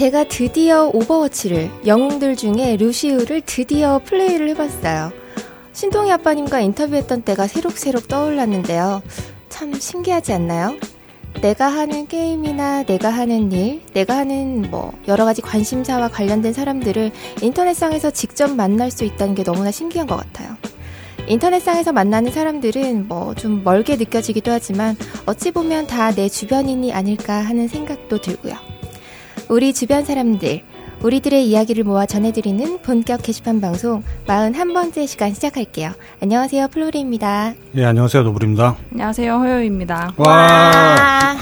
제가 드디어 오버워치를 영웅들 중에 루시우를 드디어 플레이를 해봤어요. 신동희 아빠님과 인터뷰했던 때가 새록새록 떠올랐는데요. 참 신기하지 않나요? 내가 하는 게임이나 내가 하는 일, 내가 하는 뭐 여러 가지 관심사와 관련된 사람들을 인터넷상에서 직접 만날 수 있다는 게 너무나 신기한 것 같아요. 인터넷상에서 만나는 사람들은 뭐 좀 멀게 느껴지기도 하지만 어찌 보면 다 내 주변인이 아닐까 하는 생각도 들고요. 우리 주변 사람들, 우리들의 이야기를 모아 전해드리는 본격 게시판 방송 41번째 시간 시작할게요. 안녕하세요, 플로리입니다. 예, 안녕하세요, 노블입니다. 안녕하세요, 허요입니다. 와.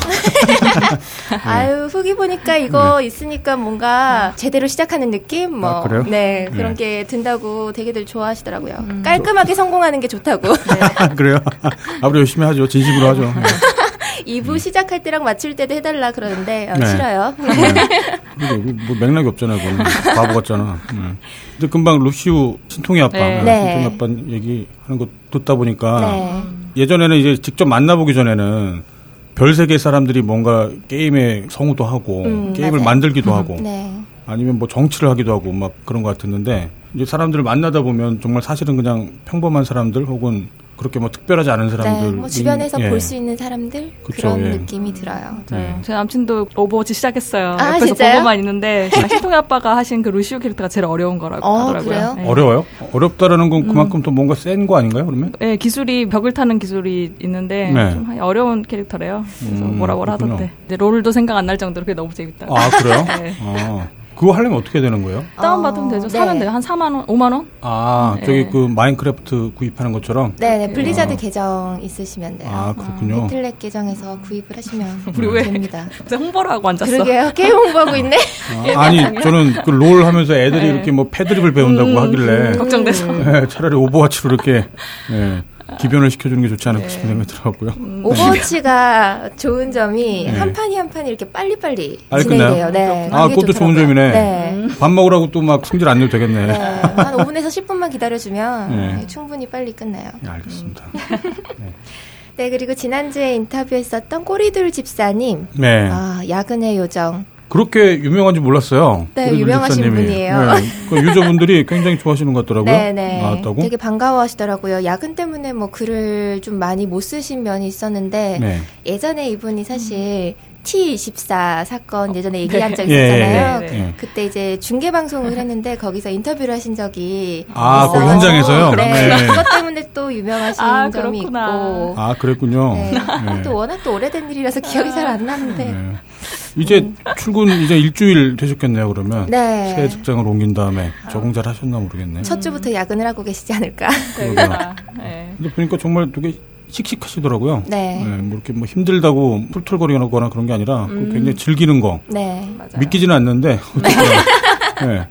아유, 후기 보니까 이거 네. 있으니까 뭔가 제대로 시작하는 느낌? 뭐. 아, 그래요? 네, 그런 네. 게 든다고 되게들 좋아하시더라고요. 음. 깔끔하게 성공하는 게 좋다고. 네. 그래요? 앞으로 열심히 하죠. 진심으로 하죠. 2부 음. 시작할 때랑 맞출 때도 해달라 그러는데 어, 네. 싫어요. 네. 뭐 맥락이 없잖아요. 그건. 바보 같잖아. 네. 근데 금방 루시우 신통이 아빠, 네. 신통이 아빠 얘기하는 거 듣다 보니까 네. 예전에는 이제 직접 만나보기 전에는 별 세계 사람들이 뭔가 게임에 성우도 하고 음, 게임을 맞아요. 만들기도 하고 네. 아니면 뭐 정치를 하기도 하고 막 그런 것 같았는데 이제 사람들을 만나다 보면 정말 사실은 그냥 평범한 사람들 혹은 그렇게 뭐 특별하지 않은 사람들. 네, 뭐 주변에서 예. 볼수 있는 사람들 그쵸, 그런 예. 느낌이 들어요. 네. 제 남친도 오버워치 시작했어요. 아, 옆에서 진짜요? 보고만 있는데 신통이 아빠가 하신 그 루시오 캐릭터가 제일 어려운 거라고 어, 하더라고요. 네. 어려워요? 어렵다라는 건 그만큼 음. 또 뭔가 센 거 아닌가요? 그러면? 네, 기술이 벽을 타는 기술이 있는데 네. 좀 어려운 캐릭터래요. 그래서 음, 뭐라 뭐라 하던데. 롤도 생각 안 날 정도로 그게 너무 재밌다. 아 그래요? 네. 아. 그거 하려면 어떻게 되는 거예요? 다운받으면 되죠. 네. 사면 돼요. 한 4만 원, 5만 원? 아, 네. 저기 그 마인크래프트 구입하는 것처럼? 네, 네. 블리자드 아. 계정 있으시면 돼요. 아, 그렇군요. 배틀넷 계정에서 구입을 하시면 우리 왜 됩니다. 홍보를 하고 앉았어. 그러게요. 게임 홍보하고 있네. 아, 니 저는 그 롤 하면서 애들이 네. 이렇게 뭐 패드립을 배운다고 음, 하길래 걱정돼서. 네, 차라리 오버워치로 이렇게 네. 기변을 시켜주는 게 좋지 않을까 네. 싶은 생각이 들어갔고요. 음, 오버워치가 좋은 점이 네. 한 판이 한 판이 이렇게 빨리빨리 진행돼요. 네. 아, 그것도 좋은 점이네. 네. 밥 먹으라고 또막 승질 안 내도 되겠네. 네. 한 5분에서 10분만 기다려주면 네. 충분히 빨리 끝나요. 네, 알겠습니다. 네, 그리고 지난주에 인터뷰했었던 꼬리들 집사님. 네. 아, 야근의 요정. 그렇게 유명한지 몰랐어요. 네, 유명하신 집사님이. 분이에요. 네, 그 유저분들이 굉장히 좋아하시는 것 같더라고요. 네, 네. 나왔다고. 되게 반가워하시더라고요. 야근 때문에 뭐 글을 좀 많이 못 쓰신 면이 있었는데 네. 예전에 이분이 사실 T24 사건 예전에 얘기한 적 네. 있었잖아요. 예, 예, 예. 그때 이제 중계 방송을 했는데 거기서 인터뷰를 하신 적이 아, 그 현장에서요. 네, 네. 그것 때문에 또 유명하신 아, 점이 있고. 아, 그랬군요. 네. 네. 또 워낙 또 오래된 일이라서 기억이 잘 안 나는데. 네. 이제 음. 출근 이제 일주일 되셨겠네요. 그러면 네. 새 직장을 옮긴 다음에 적응 잘 하셨나 모르겠네요. 첫 주부터 야근을 하고 계시지 않을까. 그러니까. 네. 근데 보니까 정말 되게 씩씩하시더라고요. 네. 네. 뭐 이렇게 뭐 힘들다고 툴툴거리거나 그런 게 아니라 음. 굉장히 즐기는 거. 네. 믿기지는 않는데. 네. 네.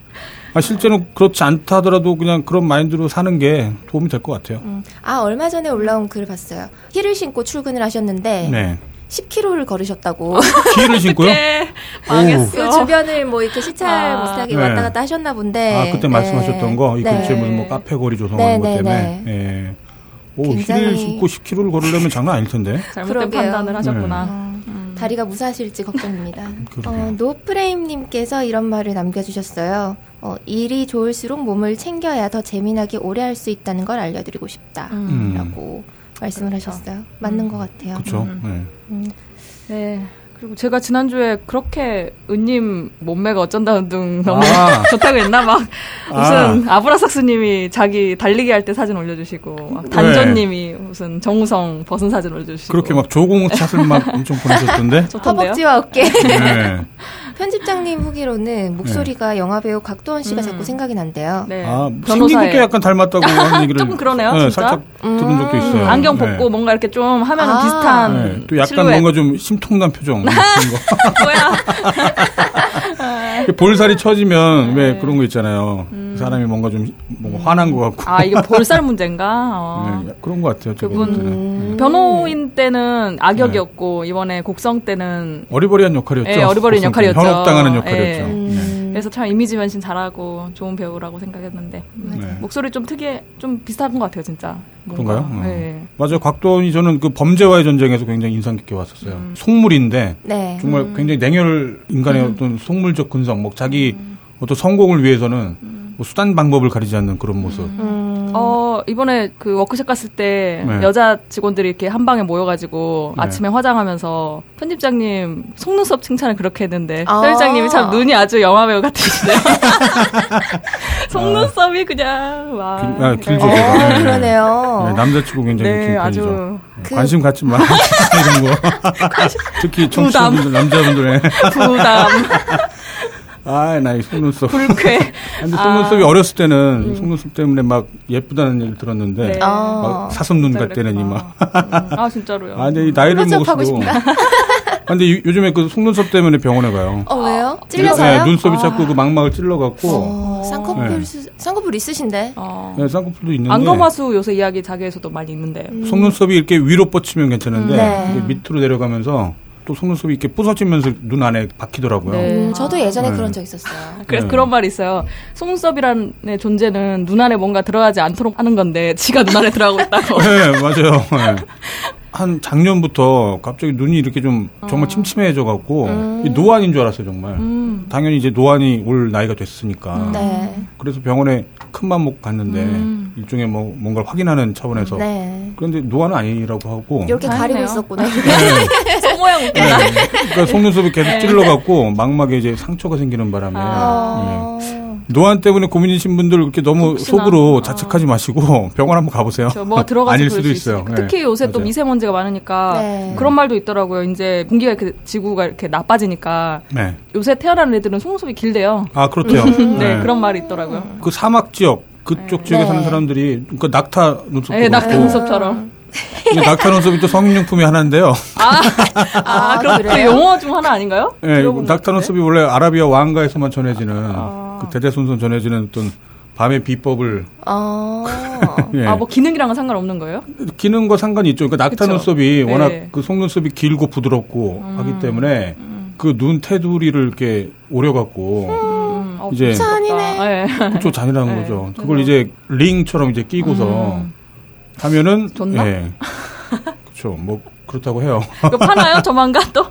아, 실제는 그렇지 않다 하더라도 그냥 그런 마인드로 사는 게 도움이 될 것 같아요. 음. 아, 얼마 전에 올라온 글을 봤어요. 힐을 신고 출근을 하셨는데. 네. 10km를 걸으셨다고. 힐을 신고요? 망했어. 그 주변을 뭐 이렇게 시찰 아. 비슷하게 네. 왔다 갔다 하셨나 본데. 아, 그때 말씀하셨던 네. 거? 이 근처에 무슨 뭐 카페 거리 조성하는 것 때문에. 예. 오, 굉장히... 힐을 신고 10km를 걸으려면 장난 아닐 텐데. 잘못된 그러게요. 판단을 하셨구나. 네. 음. 음. 다리가 무사하실지 걱정입니다. 어, 노프레임님께서 이런 말을 남겨주셨어요. 어, 일이 좋을수록 몸을 챙겨야 더 재미나게 오래 할 수 있다는 걸 알려드리고 싶다. 음. 라고 말씀을 그렇죠. 하셨어요. 맞는 음. 것 같아요. 그렇죠. 네. 네. 그리고 제가 지난주에 그렇게 은님 몸매가 어쩐다는 등 너무 아. 좋다고 했나? 막 무슨 아. 브라삭스님이 자기 달리기 할 때 사진 올려주시고 단전님이 네. 무슨 정우성 벗은 사진 올려주시고 그렇게 막 조공 샷을 막 엄청 보내셨던데 허벅지와 어깨 네. 편집장님 후기로는 목소리가 네. 영화배우 각도원 씨가 음. 자꾸 생각이 난대요. 네. 아, 생긴 게 약간 닮았다고 하는 얘기를 조금 그러네요. 네, 진짜? 살짝 음. 들은 적도 있어요. 안경 벗고 네. 뭔가 이렇게 좀 하면 아. 비슷한 네. 또 약간 실루엣. 뭔가 좀 심통난 표정 뭐야? 볼살이 처지면 왜 네. 그런 거 있잖아요. 음. 사람이 뭔가 좀 뭔가 화난 것 같고. 아 이게 볼살 문제인가? 어. 네, 그런 것 같아요. 그분 음. 변호인 때는 악역이었고 네. 이번에 곡성 때는 어리버리한 역할이었죠. 네, 어리버리한 역할이었죠. 현혹당하는 역할이었죠. 네. 그래서 참 이미지 변신 잘하고 좋은 배우라고 생각했는데 음. 네. 목소리 좀 특이해 좀 비슷한 것 같아요 진짜. 그런가요? 어. 네. 맞아요. 곽도원이 저는 그 범죄와의 전쟁에서 굉장히 인상 깊게 왔었어요. 음. 속물인데 네. 정말 음. 굉장히 냉혈 인간의 음. 어떤 속물적 근성, 뭐 자기 음. 어떤 성공을 위해서는 음. 뭐 수단 방법을 가리지 않는 그런 모습. 어, 이번에 그 워크숍 갔을 때 네. 여자 직원들이 이렇게 한 방에 모여가지고 네. 아침에 화장하면서 편집장님 속눈썹 칭찬을 그렇게 했는데 아~ 편집장님이 참 눈이 아주 영화배우 같으시네요. 속눈썹이 그냥 와. 길, 아, 길죠. 어, 네. 그러네요. 네, 남자치고 굉장히 네, 긴 편이죠. 네, 그... 관심 갖지 마. 이런 거. 특히 청취자분들 남자분들의 부담. 아, 나이 속눈썹. 불쾌. 근데 속눈썹이 아. 어렸을 때는 음. 속눈썹 때문에 막 예쁘다는 얘기를 들었는데 네. 아. 사슴눈 같다는 이막. 아 진짜로요. 아, 근데 이 나이를 먹었어도. 아, 근데 요즘에 그 속눈썹 때문에 병원에 가요. 어 왜요? 찔려서요? 네, 눈썹이 아. 자꾸 그 망막을 찔러갖고. 어, 쌍꺼풀 네. 쌍꺼풀 있으신데? 어. 네, 쌍꺼풀도 있는데. 안검하수 요새 이야기 자기에서도 많이 있는데. 음. 속눈썹이 이렇게 위로 뻗치면 괜찮은데 음, 네. 밑으로 내려가면서 또 속눈썹이 이렇게 부서지면서 눈 안에 박히더라고요. 네. 음, 저도 예전에 네. 그런 적 있었어요. 그래서 네. 그런 말이 있어요. 속눈썹이라는 존재는 눈 안에 뭔가 들어가지 않도록 하는 건데 지가 눈 안에 들어가고 있다고. 네, 맞아요. 네. 한 작년부터 갑자기 눈이 이렇게 좀 정말 어. 침침해져 갖고 음. 노안인 줄 알았어요 정말. 음. 당연히 이제 노안이 올 나이가 됐으니까. 음. 네. 그래서 병원에 큰 맘 먹고 갔는데 음. 일종의 뭐 뭔가를 확인하는 차원에서. 네. 그런데 노안은 아니라고 하고. 이렇게 가리고 있었구나. 네. 손모양 웃긴다. 네. 그러니까 속눈썹이 계속 네. 찔러 갖고 망막에 이제 상처가 생기는 바람에. 아. 네. 노안 때문에 고민이신 분들 그렇게 너무 혹시나. 속으로 아. 자책하지 마시고 병원 한번 가보세요. 뭐 들어가서 아닐 수도 있어요. 네. 특히 요새 맞아요. 또 미세먼지가 많으니까 네. 그런 말도 있더라고요. 이제 공기가 이렇게 지구가 이렇게 나빠지니까 네. 요새 태어나는 애들은 속눈썹이 길대요. 아 그렇죠. 네, 네, 그런 말이 있더라고요. 그 사막 지역 그쪽 지역에 네. 사는 사람들이 그 낙타 눈썹 네, 낙타 눈썹처럼. 낙타 눈썹이 또 성인용품이 하나인데요. 아, 아, 그럼 그 용어 중 하나 아닌가요? 네, 낙타 눈썹이 원래 아라비아 왕가에서만 전해지는 아. 그 대대손손 전해지는 어떤 밤의 비법을. 아, 예. 아, 뭐 기능이랑은 상관없는 거예요? 기능과 상관이 있죠. 그러니까 낙타 눈썹이 네. 워낙 그 속눈썹이 길고 부드럽고 음. 하기 때문에 음. 그눈 테두리를 이렇게 오려갖고 음. 어, 이제 잔이네. 네. 그쵸 잔이라는 네. 거죠. 그걸 이제 링처럼 이제 끼고서 음. 하면은 좋나? 예. 그렇죠. 뭐 그렇다고 해요. 이거 파나요? 조만간 또?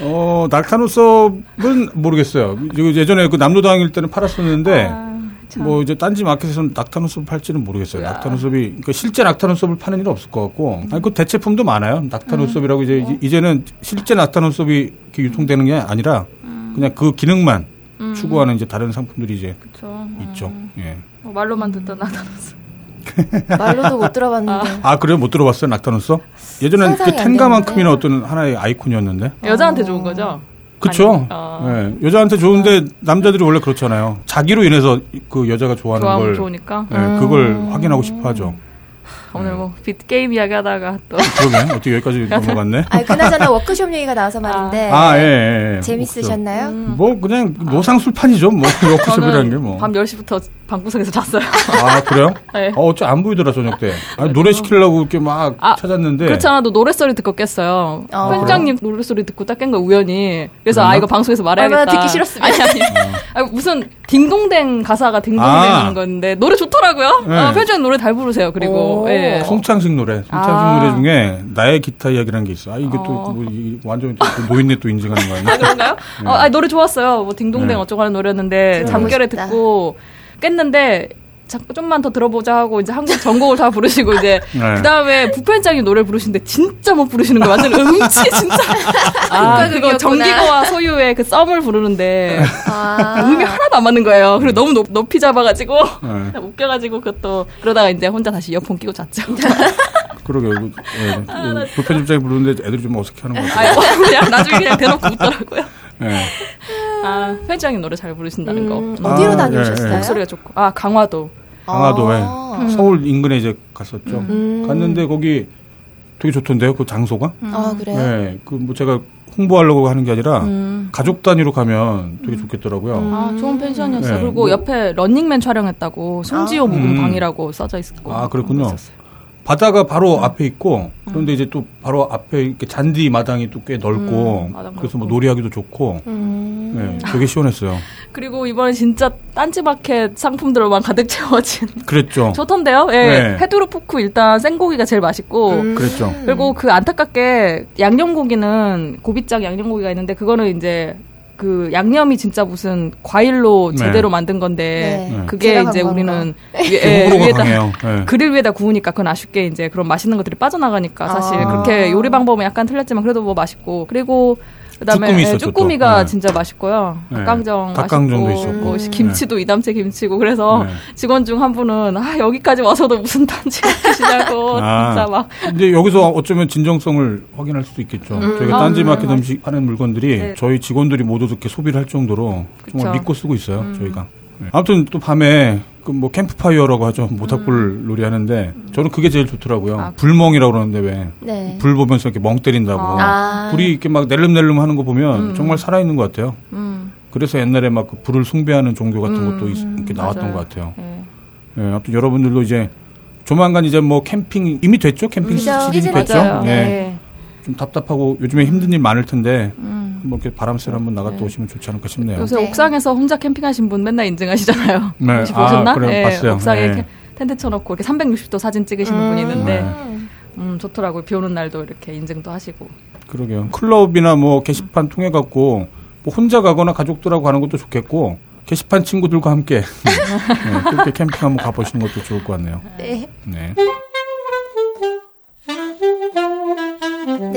어, 낙타 눈썹은 모르겠어요. 예전에 그 남로당일 때는 팔았었는데 아, 뭐 이제 딴지 마켓에서는 낙타 눈썹 팔지는 모르겠어요. 낙타 눈썹이 그러니까 실제 낙타 눈썹을 파는 일은 없을 것 같고 아니 그 대체품도 많아요. 낙타 음. 눈썹이라고 이제 어. 이제는 실제 낙타 눈썹이 이렇게 유통되는 게 아니라 음. 그냥 그 기능만 음. 추구하는 이제 다른 상품들이 이제 그쵸. 있죠. 음. 예. 어, 말로만 듣던 낙타 눈썹. 말로도 못 들어봤는데. 아, 그래요? 못 들어봤어요? 낙타누스? 예전엔 그 텐가만큼이나 어떤 하나의 아이콘이었는데. 여자한테 좋은 거죠? 그쵸. 어. 네. 여자한테 좋은데 남자들이 원래 그렇잖아요. 자기로 인해서 그 여자가 좋아하는 걸. 좋으니까. 네, 그걸 음. 확인하고 싶어 하죠. 오늘 뭐 빗게임 이야기 하다가 또. 그러게 어떻게 여기까지 넘어갔네. 아 그나저나 워크숍 얘기가 나와서 말인데. 아, 예, 예. 예. 재밌으셨나요? 음. 뭐 그냥 노상 술판이죠. 뭐 워크숍이라는 게 뭐. 밤 10시부터 방구석에서 잤어요. 아, 그래요? 네. 어, 어째 안 보이더라, 저녁 때. 아니, 노래 시키려고 이렇게 막 아, 찾았는데. 그렇지 않아도 노래 소리 듣고 깼어요. 어. 편장님 노래 소리 듣고 딱 깬 거 우연히. 그래서 그랬나? 아, 이거 방송에서 말해야겠다. 듣기 싫었습니다. 아니, 아니. 어. 아니, 무슨 딩동댕 가사가 딩동댕인 아. 건데, 노래 좋더라고요. 네. 아, 편장 노래 잘 부르세요, 그리고. 예. 송창식 노래. 송창식 아. 노래 중에 나의 기타 이야기라는 게 있어. 아, 이게 어. 또, 뭐, 완전 노인네 또 인증하는 거 아니야? 아, 그런가요? 네. 어, 아, 노래 좋았어요. 뭐, 딩동댕 네. 어쩌고 하는 노래였는데, 잠결에 듣고 깼는데, 좀만 더 들어보자 하고 이제 한국 전곡을 다 부르시고 이제 네. 그 다음에 부편장이 노래 부르시는데 진짜 못 부르시는 거 완전 음치 진짜. 아 그거 정기고와 소유의 그 썸을 부르는데 아. 음이 하나도 안 맞는 거예요. 그리고 너무 높, 높이 잡아가지고 네. 웃겨가지고 그것도 그러다가 이제 혼자 다시 이어폰 끼고 잤죠. 그러게 예, 아, 부편집장이 부르는데 애들이 좀 어색해하는 거 같아요. 아, 그냥 나중에 그냥 대놓고 웃더라고요. 네. 아, 회장님 노래 잘 부르신다는 음, 거. 어디로 아, 다니셨어요? 네, 목소리가 좋고. 아, 강화도. 강화도에 아~ 서울 인근에 이제 갔었죠. 음. 갔는데 거기 되게 좋던데요, 그 장소가. 음. 아 그래요? 네, 그 뭐 제가 홍보하려고 하는 게 아니라 음. 가족 단위로 가면 되게 좋겠더라고요. 음. 아 좋은 펜션이었어요. 네. 그리고 뭐, 옆에 런닝맨 촬영했다고 송지효 아. 묵은 방이라고 써져 있었고. 아 그렇군요. 바다가 바로 음. 앞에 있고 그런데 이제 또 바로 앞에 이렇게 잔디 마당이 또 꽤 넓고 그래서 뭐 놀이하기도 좋고. 네, 되게 시원했어요. 그리고 이번에 진짜 딴지마켓 상품들로만 가득 채워진. 그랬죠. 좋던데요? 예. 네. 헤드로푸크 일단 생고기가 제일 맛있고. 음. 그랬죠. 그리고 그 안타깝게 양념고기는 고비장 양념고기가 있는데 그거는 이제 그 양념이 진짜 무슨 과일로 네. 제대로 만든 건데 네. 그게 이제 우리는 예, 위에다 네. 그릴 위에다 구우니까 그건 아쉽게 이제 그런 맛있는 것들이 빠져나가니까 사실 아. 그렇게 요리 방법은 약간 틀렸지만 그래도 뭐 맛있고 그리고 그다음에 쭈꾸미 네, 쭈꾸미가 네. 진짜 맛있고요. 네. 닭강정 닭강정도 맛있고 있었고 뭐 김치도 이담채 김치고 그래서 네. 직원 중 한 분은 아 여기까지 와서도 무슨 단지 드시냐고 아, 진짜 막. 근데 여기서 어쩌면 진정성을 확인할 수도 있겠죠. 음. 저희가 딴지 마켓 음. 음식 하는 물건들이 네. 저희 직원들이 모두 이렇게 소비를 할 정도로 그쵸. 정말 믿고 쓰고 있어요. 음. 저희가. 아무튼 또 밤에 그 뭐 캠프파이어라고 하죠. 모닥불 음. 놀이 하는데 저는 그게 제일 좋더라고요. 아. 불멍이라고 그러는데 왜? 네. 불 보면서 이렇게 멍 때린다고. 아. 불이 이렇게 막 낼름낼름 하는 거 보면 음. 정말 살아 있는 것 같아요. 음. 그래서 옛날에 막 그 불을 숭배하는 종교 같은 음. 것도 이렇게 나왔던 맞아요. 것 같아요. 네. 네. 아무튼 여러분들도 이제 조만간 이제 뭐 캠핑 이미 됐죠? 캠핑 시즌이 됐죠? 네. 네. 좀 답답하고 요즘에 힘든 일 많을 텐데 음. 뭐 이렇게 바람 쐬러 한번 나갔다 네. 오시면 좋지 않을까 싶네요. 요새 네. 옥상에서 혼자 캠핑하신 분 맨날 인증하시잖아요. 네. 혹시 보셨나? 아, 그래, 네. 봤어요. 옥상에 네. 텐트 쳐놓고 이렇게 360도 사진 찍으시는 음. 분이 있는데 네. 음, 좋더라고요. 비 오는 날도 이렇게 인증도 하시고. 그러게요. 클럽이나 뭐 게시판 통해 갖고 뭐 혼자 가거나 가족들하고 가는 것도 좋겠고 게시판 친구들과 함께 네, 그렇게 캠핑 한번 가보시는 것도 좋을 것 같네요. 네. 네.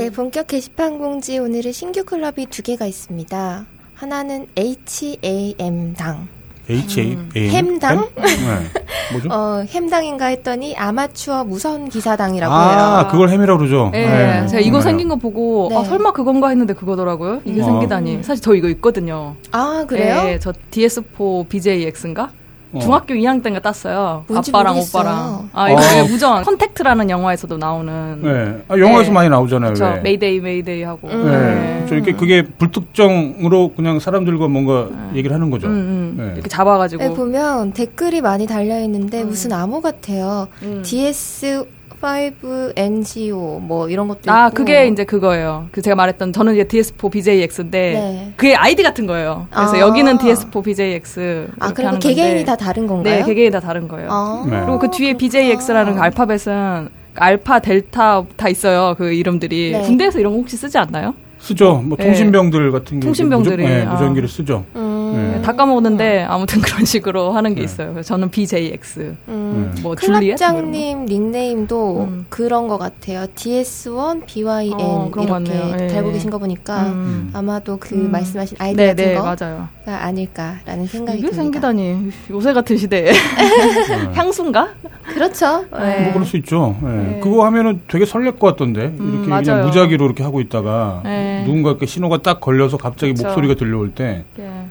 네, 본격 게시판 공지 오늘은 신규 클럽이 두 개가 있습니다. 하나는 HAM당. HAM? 햄당? 햄? 네. 뭐죠? 어, 햄당인가 했더니 아마추어 무선 기사당이라고 아, 해요. 아, 그걸 햄이라고 그러죠? 네. 네. 제가 이거 네. 생긴 거 보고, 네. 아, 설마 그건가 했는데 그거더라고요. 이게 어. 생기다니. 사실 저 이거 있거든요. 아, 그래요? 네, 저 DS4 BJX인가? 어. 중학교 2학년 때인가 땄어요. 아빠랑 모르겠어요. 오빠랑. 아, 이거 어. 무전. 컨택트라는 영화에서도 나오는. 네. 아, 영화에서 네. 많이 나오잖아요. 그쵸. 메이데이, 메이데이 하고. 음. 네. 저 이렇게 그게 불특정으로 그냥 사람들과 뭔가 네. 얘기를 하는 거죠. 음, 음. 네. 이렇게 잡아가지고. 네, 보면 댓글이 많이 달려 있는데 음. 무슨 암호 같아요. 음. DS 5NGO 뭐 이런 것도 아, 있고. 그게 이제 그거예요. 그 제가 말했던 저는 이제 DS4 BJX인데 네. 그게 아이디 같은 거예요. 그래서 아. 여기는 DS4 BJX 아, 그리고 개개인이 다 다른 건가요? 네, 개개인이 다 다른 거예요. 아. 네. 그리고 그 뒤에 BJX라는 그 알파벳은 알파, 델타 다 있어요. 그 이름들이. 네. 군대에서 이런 거 혹시 쓰지 않나요? 쓰죠. 뭐 네. 통신병들 같은 게 통신병들이 무전, 네, 무전기를 쓰죠. 음. 네. 다 까먹었는데 아무튼 그런 식으로 하는 게 네. 있어요. 저는 BJX. 음. 뭐 줄리엣 클락장님 뭐 닉네임도 음. 그런 것 같아요. DS1 BYN 어, 이렇게 네. 달고 계신 거 보니까 음. 아마도 그 음. 말씀하신 아이디 네, 같은 네, 거가 아닐까라는 생각이 이게 듭니다. 생기다니 요새 같은 시대에 향수인가? 그렇죠. 뭐 그럴 수 있죠. 그거 하면은 되게 설렐 것 같던데 이렇게 음, 그냥 무작위로 이렇게 하고 있다가 누군가 그 신호가 딱 걸려서 갑자기 그쵸. 목소리가 들려올 때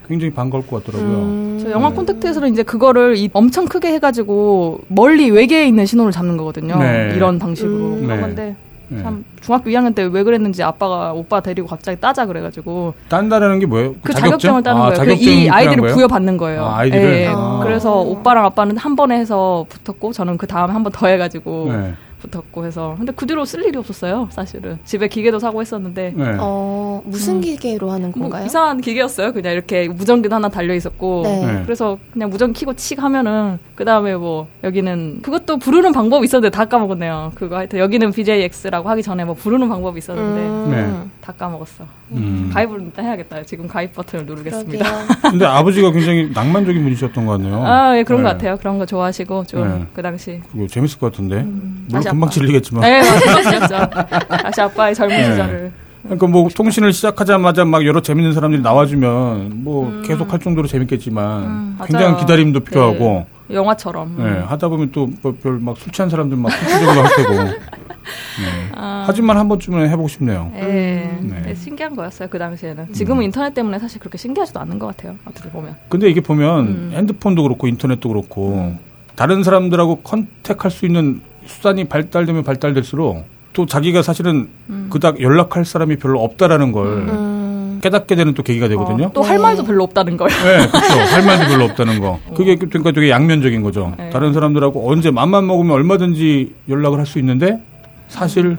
굉장히 반가울 것 같더라고요. 음. 저 영화 콘택트에서는 이제 그거를 엄청 크게 해가지고 멀리 외계에 있는 신호를 잡는 거거든요. 네. 이런 방식으로 음. 그런 네. 건데 네. 참 중학교 2학년 때 왜 그랬는지 아빠가 오빠 데리고 갑자기 따자 그래가지고 딴다라는 게 뭐예요? 그 자격증? 을 따는 아, 거예요. 이 아이디를 부여받는 거예요. 아, 아이디를. 네. 아. 그래서 오빠랑 아빠는 한 번에 해서 붙었고 저는 그 다음에 한 번 더 해가지고 네. 붙었고 해서 근데 그 뒤로 쓸 일이 없었어요 사실은 집에 기계도 사고 했었는데 네. 어 무슨 음. 기계로 하는 뭐 건가요? 뭐 이상한 기계였어요 그냥 이렇게 무전기도 하나 달려 있었고 네. 네. 그래서 그냥 무전기 키고 칙 하면은 그 다음에 뭐 여기는 그것도 부르는 방법이 있었는데 다 까먹었네요 그거 하여튼 여기는 BJX라고 하기 전에 뭐 부르는 방법이 있었는데 음. 네. 다 까먹었어 음. 가입을 일단 해야겠다 지금 가입 버튼을 누르겠습니다 근데 아버지가 굉장히 낭만적인 분이셨던 것 같네요 아 예, 그런 것 네. 같아요 그런 거 좋아하시고 좀그 네. 당시 그거 재밌을 것 같은데 음. 물론 금방 질리겠지만. 네, 맞죠. 다시 아빠의 젊은 네. 시절을. 그러니까 뭐 통신을 시작하자마자 막 여러 재밌는 사람들이 나와주면 뭐 음. 계속 할 정도로 재밌겠지만 음, 굉장한 기다림도 필요하고 네. 영화처럼 네, 하다 보면 또 별 막술 뭐 취한 사람들 막 술주적으로 할 테고 네. 아. 하지만 한 번쯤은 해보고 싶네요. 네. 네. 네. 신기한 거였어요 그 당시에는. 지금은 음. 인터넷 때문에 사실 그렇게 신기하지도 않은 것 같아요. 어떻게 보면. 근데 이게 보면 음. 핸드폰도 그렇고 인터넷도 그렇고 음. 다른 사람들하고 컨택할 수 있는 수단이 발달되면 발달될수록 또 자기가 사실은 음. 그닥 연락할 사람이 별로 없다라는 걸 음. 깨닫게 되는 또 계기가 되거든요. 어, 또할 말도 별로 없다는 거예요. 네, 그렇죠. 할 말도 별로 없다는 거. 그게 그러니까 되게 양면적인 거죠. 네. 다른 사람들하고 언제 맘만 먹으면 얼마든지 연락을 할 수 있는데 사실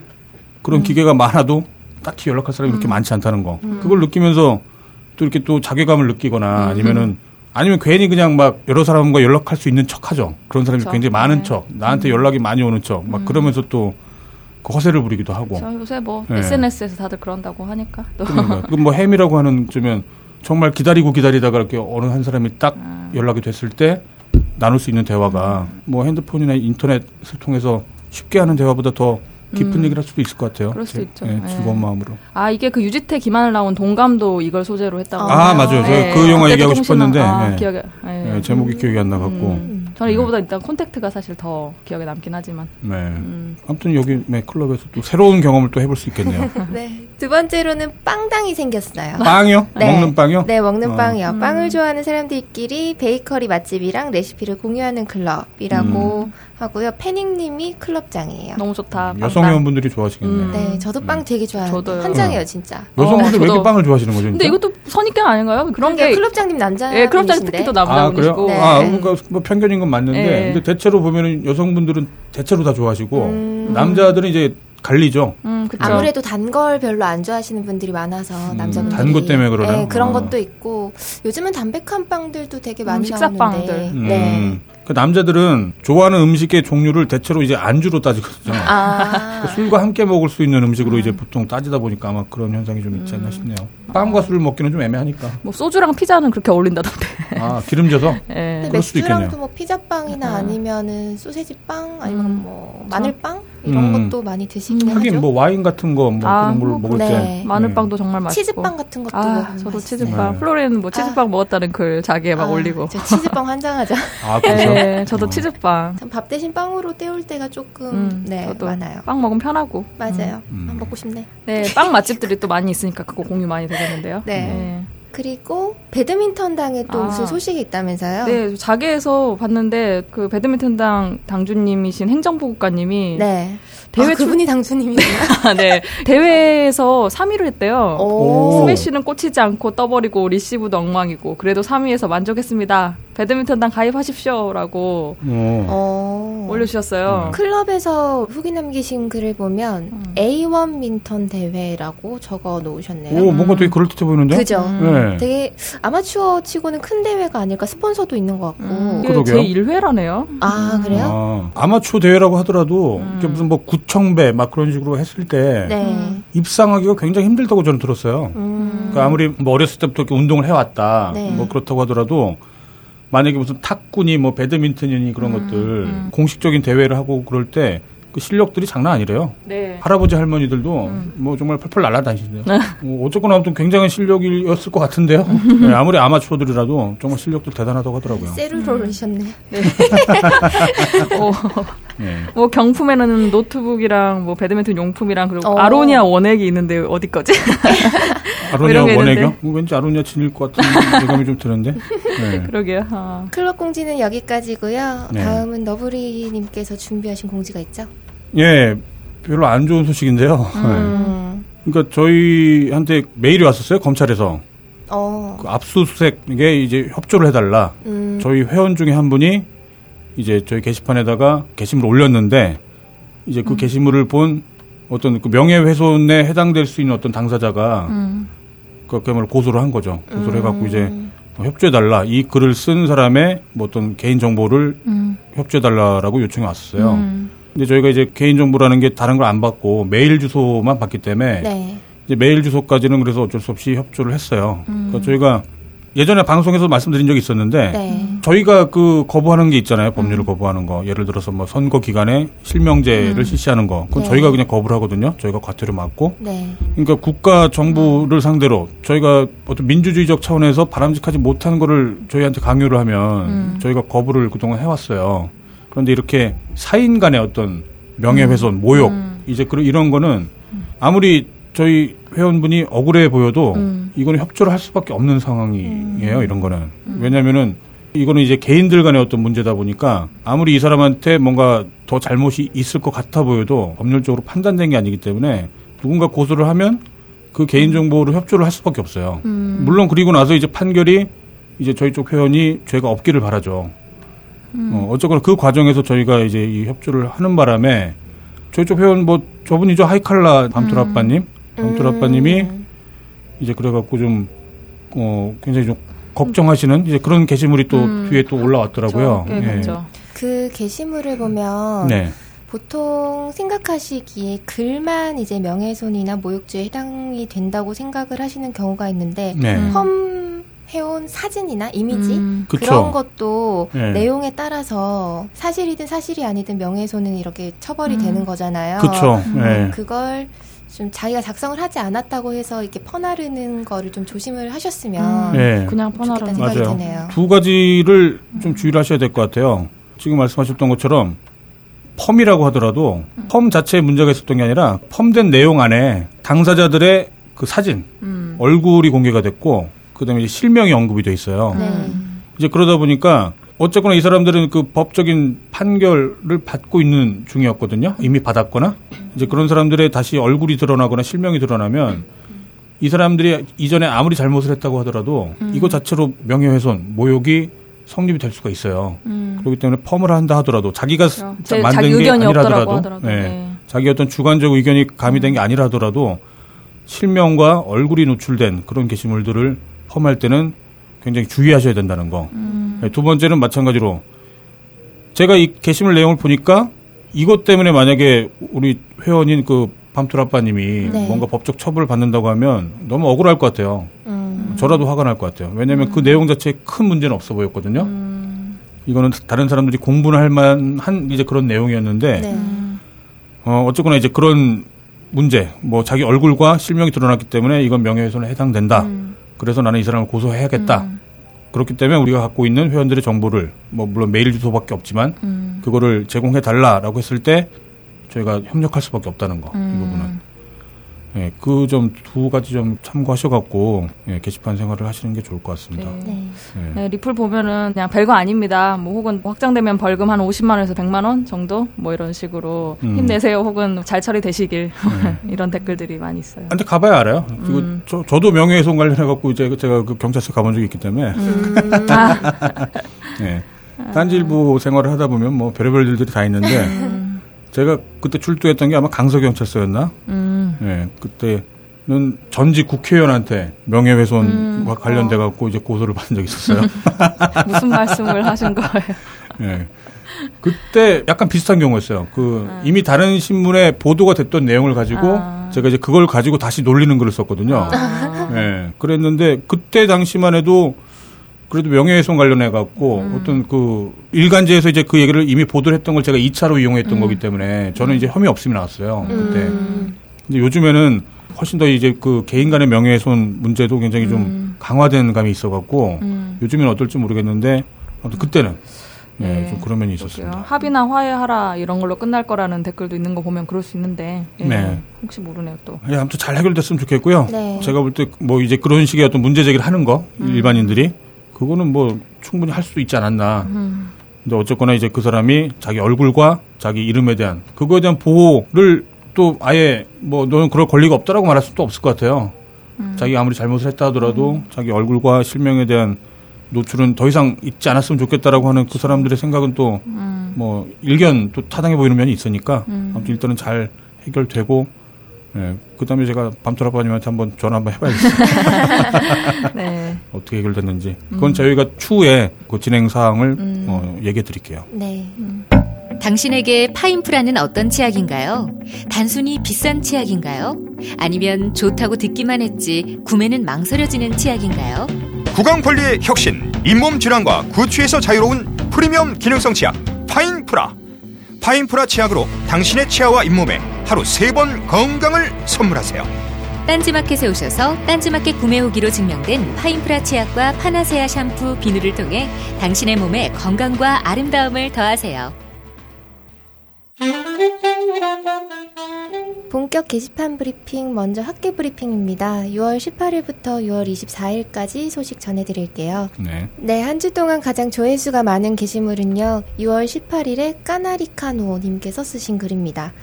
그런 음. 기계가 많아도 딱히 연락할 사람이 그렇게 음. 많지 않다는 거. 음. 그걸 느끼면서 또 이렇게 또 자괴감을 느끼거나 음. 아니면은 아니면 괜히 그냥 막 여러 사람과 연락할 수 있는 척 하죠. 그런 사람이 그렇죠. 굉장히 많은 네. 척, 나한테 음. 연락이 많이 오는 척, 막 음. 그러면서 또 허세를 부리기도 하고. 요새 뭐 네. SNS에서 다들 그런다고 하니까. 그러니까 그뭐 햄이라고 하는 점면 정말 기다리고 기다리다가 이렇게 어느 한 사람이 딱 아. 연락이 됐을 때 나눌 수 있는 대화가 음. 뭐 핸드폰이나 인터넷을 통해서 쉽게 하는 대화보다 더 깊은 음. 얘기를 할 수도 있을 것 같아요. 그럴 수도 있죠. 네, 즐거운 네. 마음으로. 아 이게 그 유지태 김하늘 나온 동감도 이걸 소재로 했다고. 아, 아 맞아요. 네. 그 영화 얘기하고 싶었는데 아, 네. 기억에 네. 제목이 기억이 안 나갖고. 음. 저는 이거보다 일단 콘택트가 사실 더 기억에 남긴 하지만. 네. 음. 아무튼 여기 네, 클럽에서 또 새로운 경험을 또 해볼 수 있겠네요. 네. 두 번째로는 빵당이 생겼어요. 빵이요? 네. 먹는 빵이요? 네, 먹는 어. 빵이요. 음. 빵을 좋아하는 사람들끼리 베이커리 맛집이랑 레시피를 공유하는 클럽이라고 음. 하고요. 패닝님이 클럽장이에요. 너무 좋다. 음, 여성 회원분들이 좋아하시겠네요. 음. 네, 저도 빵 음. 되게 좋아해요. 저도요. 한 장이에요, 음. 진짜. 여성분들 어, 왜 이렇게 빵을 좋아하시는 거죠? 근데 이것도 선입견 아닌가요? 그런 게 클럽장님 남자. 예, 클럽장 특히 또 남자분이시고. 아, 그래요? 네. 아, 그러니까 뭐 편견인 건 맞는데, 네. 근데 대체로 보면은 여성분들은 대체로 다 좋아하시고 음. 남자들은 이제 갈리죠. 음, 아무래도 단 걸 별로 안 좋아하시는 분들이 많아서 음, 남자분들이 단 것 때문에 그러나 네, 그런 어. 것도 있고 요즘은 담백한 빵들도 되게 많이 음, 식사빵들. 네. 음. 그 남자들은 좋아하는 음식의 종류를 대체로 이제 안주로 따지거든요. 아. 그 술과 함께 먹을 수 있는 음식으로 음. 이제 보통 따지다 보니까 아마 그런 현상이 좀 있지 않나 음. 싶네요. 빵과 술을 먹기는 좀 애매하니까. 뭐 소주랑 피자는 그렇게 어울린다던데. 아 기름져서. 네. 그럴 수도 있겠네요. 뭐 피자빵이나 아. 아니면은 소세지빵 아니면 음. 뭐 마늘빵 이런 음. 것도 많이 드시긴 음. 하긴 뭐 와인 같은 거뭐 아, 그런 걸 뭐, 먹을 네. 때 마늘빵도 정말 맛있고 치즈빵 같은 것도 아, 저도 치즈빵 네. 플로렌 뭐 치즈빵 아. 먹었다는 글 자기에 막 아, 올리고 저 치즈빵 환장하죠. 아 그렇죠. 네, 저도 어. 치즈빵. 밥 대신 빵으로 때울 때가 조금 음, 네 많아요. 빵 먹으면 편하고 맞아요. 음. 먹고 싶네. 네, 빵 맛집들이 또 많이 있으니까 그거 공유 많이 되겠는데요. 네. 네. 그리고 배드민턴당에 또 아. 무슨 소식이 있다면서요? 네, 자계에서 봤는데 그 배드민턴당 당주님이신 행정부국가님이 네. 대회 아, 그분이 당주님이구나. 네. 대회에서 3위를 했대요. 오. 스매시는 꽂히지 않고 떠버리고 리시브도 엉망이고 그래도 3위에서 만족했습니다. 배드민턴단 가입하십시오라고 어. 올려주셨어요. 음. 클럽에서 후기 남기신 글을 보면 음. A1 민턴 대회라고 적어 놓으셨네요. 오, 뭔가 되게 그럴듯해 보이는데? 그죠. 음. 네. 되게 아마추어 치고는 큰 대회가 아닐까 스폰서도 있는 것 같고. 음. 제 1회라네요. 아, 그래요? 아, 마추어 대회라고 하더라도 음. 무슨 뭐 구청배 막 그런 식으로 했을 때 네. 입상하기가 굉장히 힘들다고 저는 들었어요. 음. 그러니까 아무리 뭐 어렸을 때부터 이렇게 운동을 해왔다. 네. 뭐 그렇다고 하더라도 만약에 무슨 탁구니 뭐 배드민턴이니 그런 음, 것들 음. 공식적인 대회를 하고 그럴 때 그 실력들이 장난 아니래요. 네. 할아버지 할머니들도 음. 뭐 정말 펄펄 날아다니시네요. 네. 뭐 어쨌거나 아무튼 굉장한 실력이었을 것 같은데요. 네, 아무리 아마추어들이라도 정말 실력들 대단하다고 하더라고요. 셀을 올리셨네. 네. 어, 네. 뭐 경품에는 노트북이랑 뭐 배드민턴 용품이랑 그리고 어. 아로니아 원액이 있는데 어디 거지? 아로니아 원액이요? 뭐 왠지 아로니아 진일 것 같은 예감이 좀 드는데. 네. 그러게요. 아. 클럽 공지는 여기까지고요. 네. 다음은 너브리님께서 준비하신 공지가 있죠? 예, 별로 안 좋은 소식인데요. 음. 네. 그러니까 저희한테 메일이 왔었어요 검찰에서. 어. 그 압수수색에 이제 협조를 해달라. 음. 저희 회원 중에 한 분이 이제 저희 게시판에다가 게시물을 올렸는데 이제 그 음. 게시물을 본 어떤 그 명예훼손에 해당될 수 있는 어떤 당사자가 음. 그야말로 고소를 한 거죠. 고소를 해갖고 음. 이제 뭐 협조해달라. 이 글을 쓴 사람의 뭐 어떤 개인 정보를 음. 협조해달라라고 요청이 왔었어요. 음. 근데 저희가 이제 개인정보라는 게 다른 걸 안 받고 메일 주소만 받기 때문에 네. 이제 메일 주소까지는 그래서 어쩔 수 없이 협조를 했어요. 음. 그러니까 저희가 예전에 방송에서 말씀드린 적이 있었는데 네. 저희가 그 거부하는 게 있잖아요. 법률을 음. 거부하는 거. 예를 들어서 뭐 선거 기간에 실명제를 음. 실시하는 거. 그건 네. 저희가 그냥 거부를 하거든요. 저희가 과태료 맞고. 네. 그러니까 국가 정부를 음. 상대로 저희가 어떤 민주주의적 차원에서 바람직하지 못한 거를 저희한테 강요를 하면 음. 저희가 거부를 그동안 해왔어요. 그런데 이렇게 사인 간의 어떤 명예훼손, 음. 모욕 음. 이제 그런 이런 거는 아무리 저희 회원분이 억울해 보여도 음. 이거는 협조를 할 수밖에 없는 상황이에요. 음. 이런 거는 음. 왜냐하면은 이거는 이제 개인들 간의 어떤 문제다 보니까 아무리 이 사람한테 뭔가 더 잘못이 있을 것 같아 보여도 법률적으로 판단된 게 아니기 때문에 누군가 고소를 하면 그 개인 정보를 협조를 할 수밖에 없어요. 음. 물론 그리고 나서 이제 판결이 이제 저희 쪽 회원이 죄가 없기를 바라죠. 음. 어, 어쨌거나 그 과정에서 저희가 이제 이 협조를 하는 바람에 저희 쪽 회원 뭐 저분이죠 하이칼라 밤토라빠님 음. 영철 아빠님이 음. 이제 그래갖고 좀 어, 굉장히 좀 걱정하시는 이제 그런 게시물이 또 음. 뒤에 또 올라왔더라고요. 그렇죠. 예. 그렇죠. 그 게시물을 보면 네. 보통 생각하시기에 글만 이제 명예훼손이나 모욕죄에 해당이 된다고 생각을 하시는 경우가 있는데 네. 펌 해온 사진이나 이미지 음. 그런 것도 네. 내용에 따라서 사실이든 사실이 아니든 명예훼손은 이렇게 처벌이 음. 되는 거잖아요. 그렇죠. 네. 그걸 좀 자기가 작성을 하지 않았다고 해서 이렇게 퍼나르는 거를 좀 조심을 하셨으면 음. 네. 그냥 퍼나르는 생각이 맞아요. 드네요. 두 가지를 좀 주의를 하셔야 될 것 같아요. 지금 말씀하셨던 것처럼 펌이라고 하더라도 펌 자체에 문제가 있었던 게 아니라 펌된 내용 안에 당사자들의 그 사진, 음. 얼굴이 공개가 됐고 그다음에 이제 실명이 언급이 돼 있어요. 네. 이제 그러다 보니까 어쨌거나 이 사람들은 그 법적인 판결을 받고 있는 중이었거든요. 이미 받았거나 이제 그런 사람들의 다시 얼굴이 드러나거나 실명이 드러나면 이 사람들이 이전에 아무리 잘못을 했다고 하더라도 음. 이거 자체로 명예훼손, 모욕이 성립이 될 수가 있어요. 음. 그렇기 때문에 펌을 한다 하더라도 자기가 그렇죠. 만든 자기 게 아니라더라도 네. 네. 자기 어떤 주관적 의견이 가미된 게 아니라더라도 실명과 얼굴이 노출된 그런 게시물들을 펌할 때는 굉장히 주의하셔야 된다는 거. 음. 네, 두 번째는 마찬가지로 제가 이 게시물 내용을 보니까 이것 때문에 만약에 우리 회원인 그 밤투라빠님이 네. 뭔가 법적 처벌을 받는다고 하면 너무 억울할 것 같아요. 음. 저라도 화가 날 것 같아요. 왜냐하면 그 음. 그 내용 자체에 큰 문제는 없어 보였거든요. 음. 이거는 다른 사람들이 공부를 할 만한 이제 그런 내용이었는데 네. 어, 어쨌거나 이제 그런 문제, 뭐 자기 얼굴과 실명이 드러났기 때문에 이건 명예훼손에 해당된다. 음. 그래서 나는 이 사람을 고소해야겠다. 음. 그렇기 때문에 우리가 갖고 있는 회원들의 정보를 뭐 물론 메일 주소밖에 없지만 음. 그거를 제공해 달라라고 했을 때 저희가 협력할 수밖에 없다는 거 이 부분은. 예, 그 점 두 가지 좀 참고하셔갖고 예, 게시판 생활을 하시는 게 좋을 것 같습니다. 네. 네. 네. 리플 보면은 그냥 별거 아닙니다. 뭐 혹은 확장되면 벌금 한 50만 원에서 100만 원 정도 뭐 이런 식으로 음. 힘내세요. 혹은 잘 처리되시길 네. 이런 댓글들이 많이 있어요. 근데 가봐야 알아요. 그리고 음. 저, 저도 명예훼손 관련해갖고 이제 제가 그 경찰서 가본 적이 있기 때문에. 음. 아. 네. 딴질부 생활을 하다 보면 뭐 별의별 일들이 다 있는데. 음. 제가 그때 출두했던 게 아마 강서경찰서였나? 음. 예, 그때는 전직 국회의원한테 명예훼손과 음. 관련돼 갖고 어. 이제 고소를 받은 적이 있었어요. 무슨 말씀을 하신 거예요? 예. 그때 약간 비슷한 경우였어요. 그 음. 이미 다른 신문에 보도가 됐던 내용을 가지고 아. 제가 이제 그걸 가지고 다시 놀리는 글을 썼거든요. 아. 예. 그랬는데 그때 당시만 해도 그래도 명예훼손 관련해 갖고 음. 어떤 그 일간지에서 이제 그 얘기를 이미 보도를 했던 걸 제가 2차로 이용했던 음. 거기 때문에 저는 이제 혐의 없음이 나왔어요. 그때. 음. 근데 요즘에는 훨씬 더 이제 그 개인 간의 명예훼손 문제도 굉장히 좀 음. 강화된 감이 있어 갖고 음. 요즘에는 어떨지 모르겠는데 아무튼 그때는 네, 네, 좀 그런 면이 있었습니다. 합의나 화해하라 이런 걸로 끝날 거라는 댓글도 있는 거 보면 그럴 수 있는데 예, 네. 혹시 모르네요 또. 예, 아무튼 잘 해결됐으면 좋겠고요. 네. 제가 볼 때 뭐 이제 그런 식의 어떤 문제 제기를 하는 거 음. 일반인들이 그거는 뭐 충분히 할 수도 있지 않았나. 음. 근데 어쨌거나 이제 그 사람이 자기 얼굴과 자기 이름에 대한 그거에 대한 보호를 또 아예 뭐 너는 그럴 권리가 없다라고 말할 수도 없을 것 같아요. 음. 자기 아무리 잘못을 했다 하더라도 음. 자기 얼굴과 실명에 대한 노출은 더 이상 있지 않았으면 좋겠다라고 하는 그 사람들의 생각은 또뭐 음. 일견 또 타당해 보이는 면이 있으니까 음. 아무튼 일단은 잘 해결되고 예, 그 다음에 제가 밤토 아빠님한테 한번 전화 한번 해봐야겠어요. 네. 어떻게 해결됐는지. 그건 음. 저희가 추후에 그 진행 사항을 음. 어, 얘기해 드릴게요. 네. 음. 당신에게 파인프라는 어떤 치약인가요? 단순히 비싼 치약인가요? 아니면 좋다고 듣기만 했지 구매는 망설여지는 치약인가요? 구강 관리의 혁신, 잇몸 질환과 구취에서 자유로운 프리미엄 기능성 치약 파인프라. 파인프라 치약으로 당신의 치아와 잇몸에 하루 세 번 건강을 선물하세요. 딴지마켓에 오셔서 딴지마켓 구매 후기로 증명된 파인프라 치약과 파나세아 샴푸, 비누를 통해 당신의 몸에 건강과 아름다움을 더하세요. 본격 게시판 브리핑 먼저 핫게 브리핑입니다. 6월 18일부터 6월 24일까지 소식 전해드릴게요. 네. 네, 한 주 동안 가장 조회수가 많은 게시물은요. 6월 18일에 까나리카노님께서 쓰신 글입니다.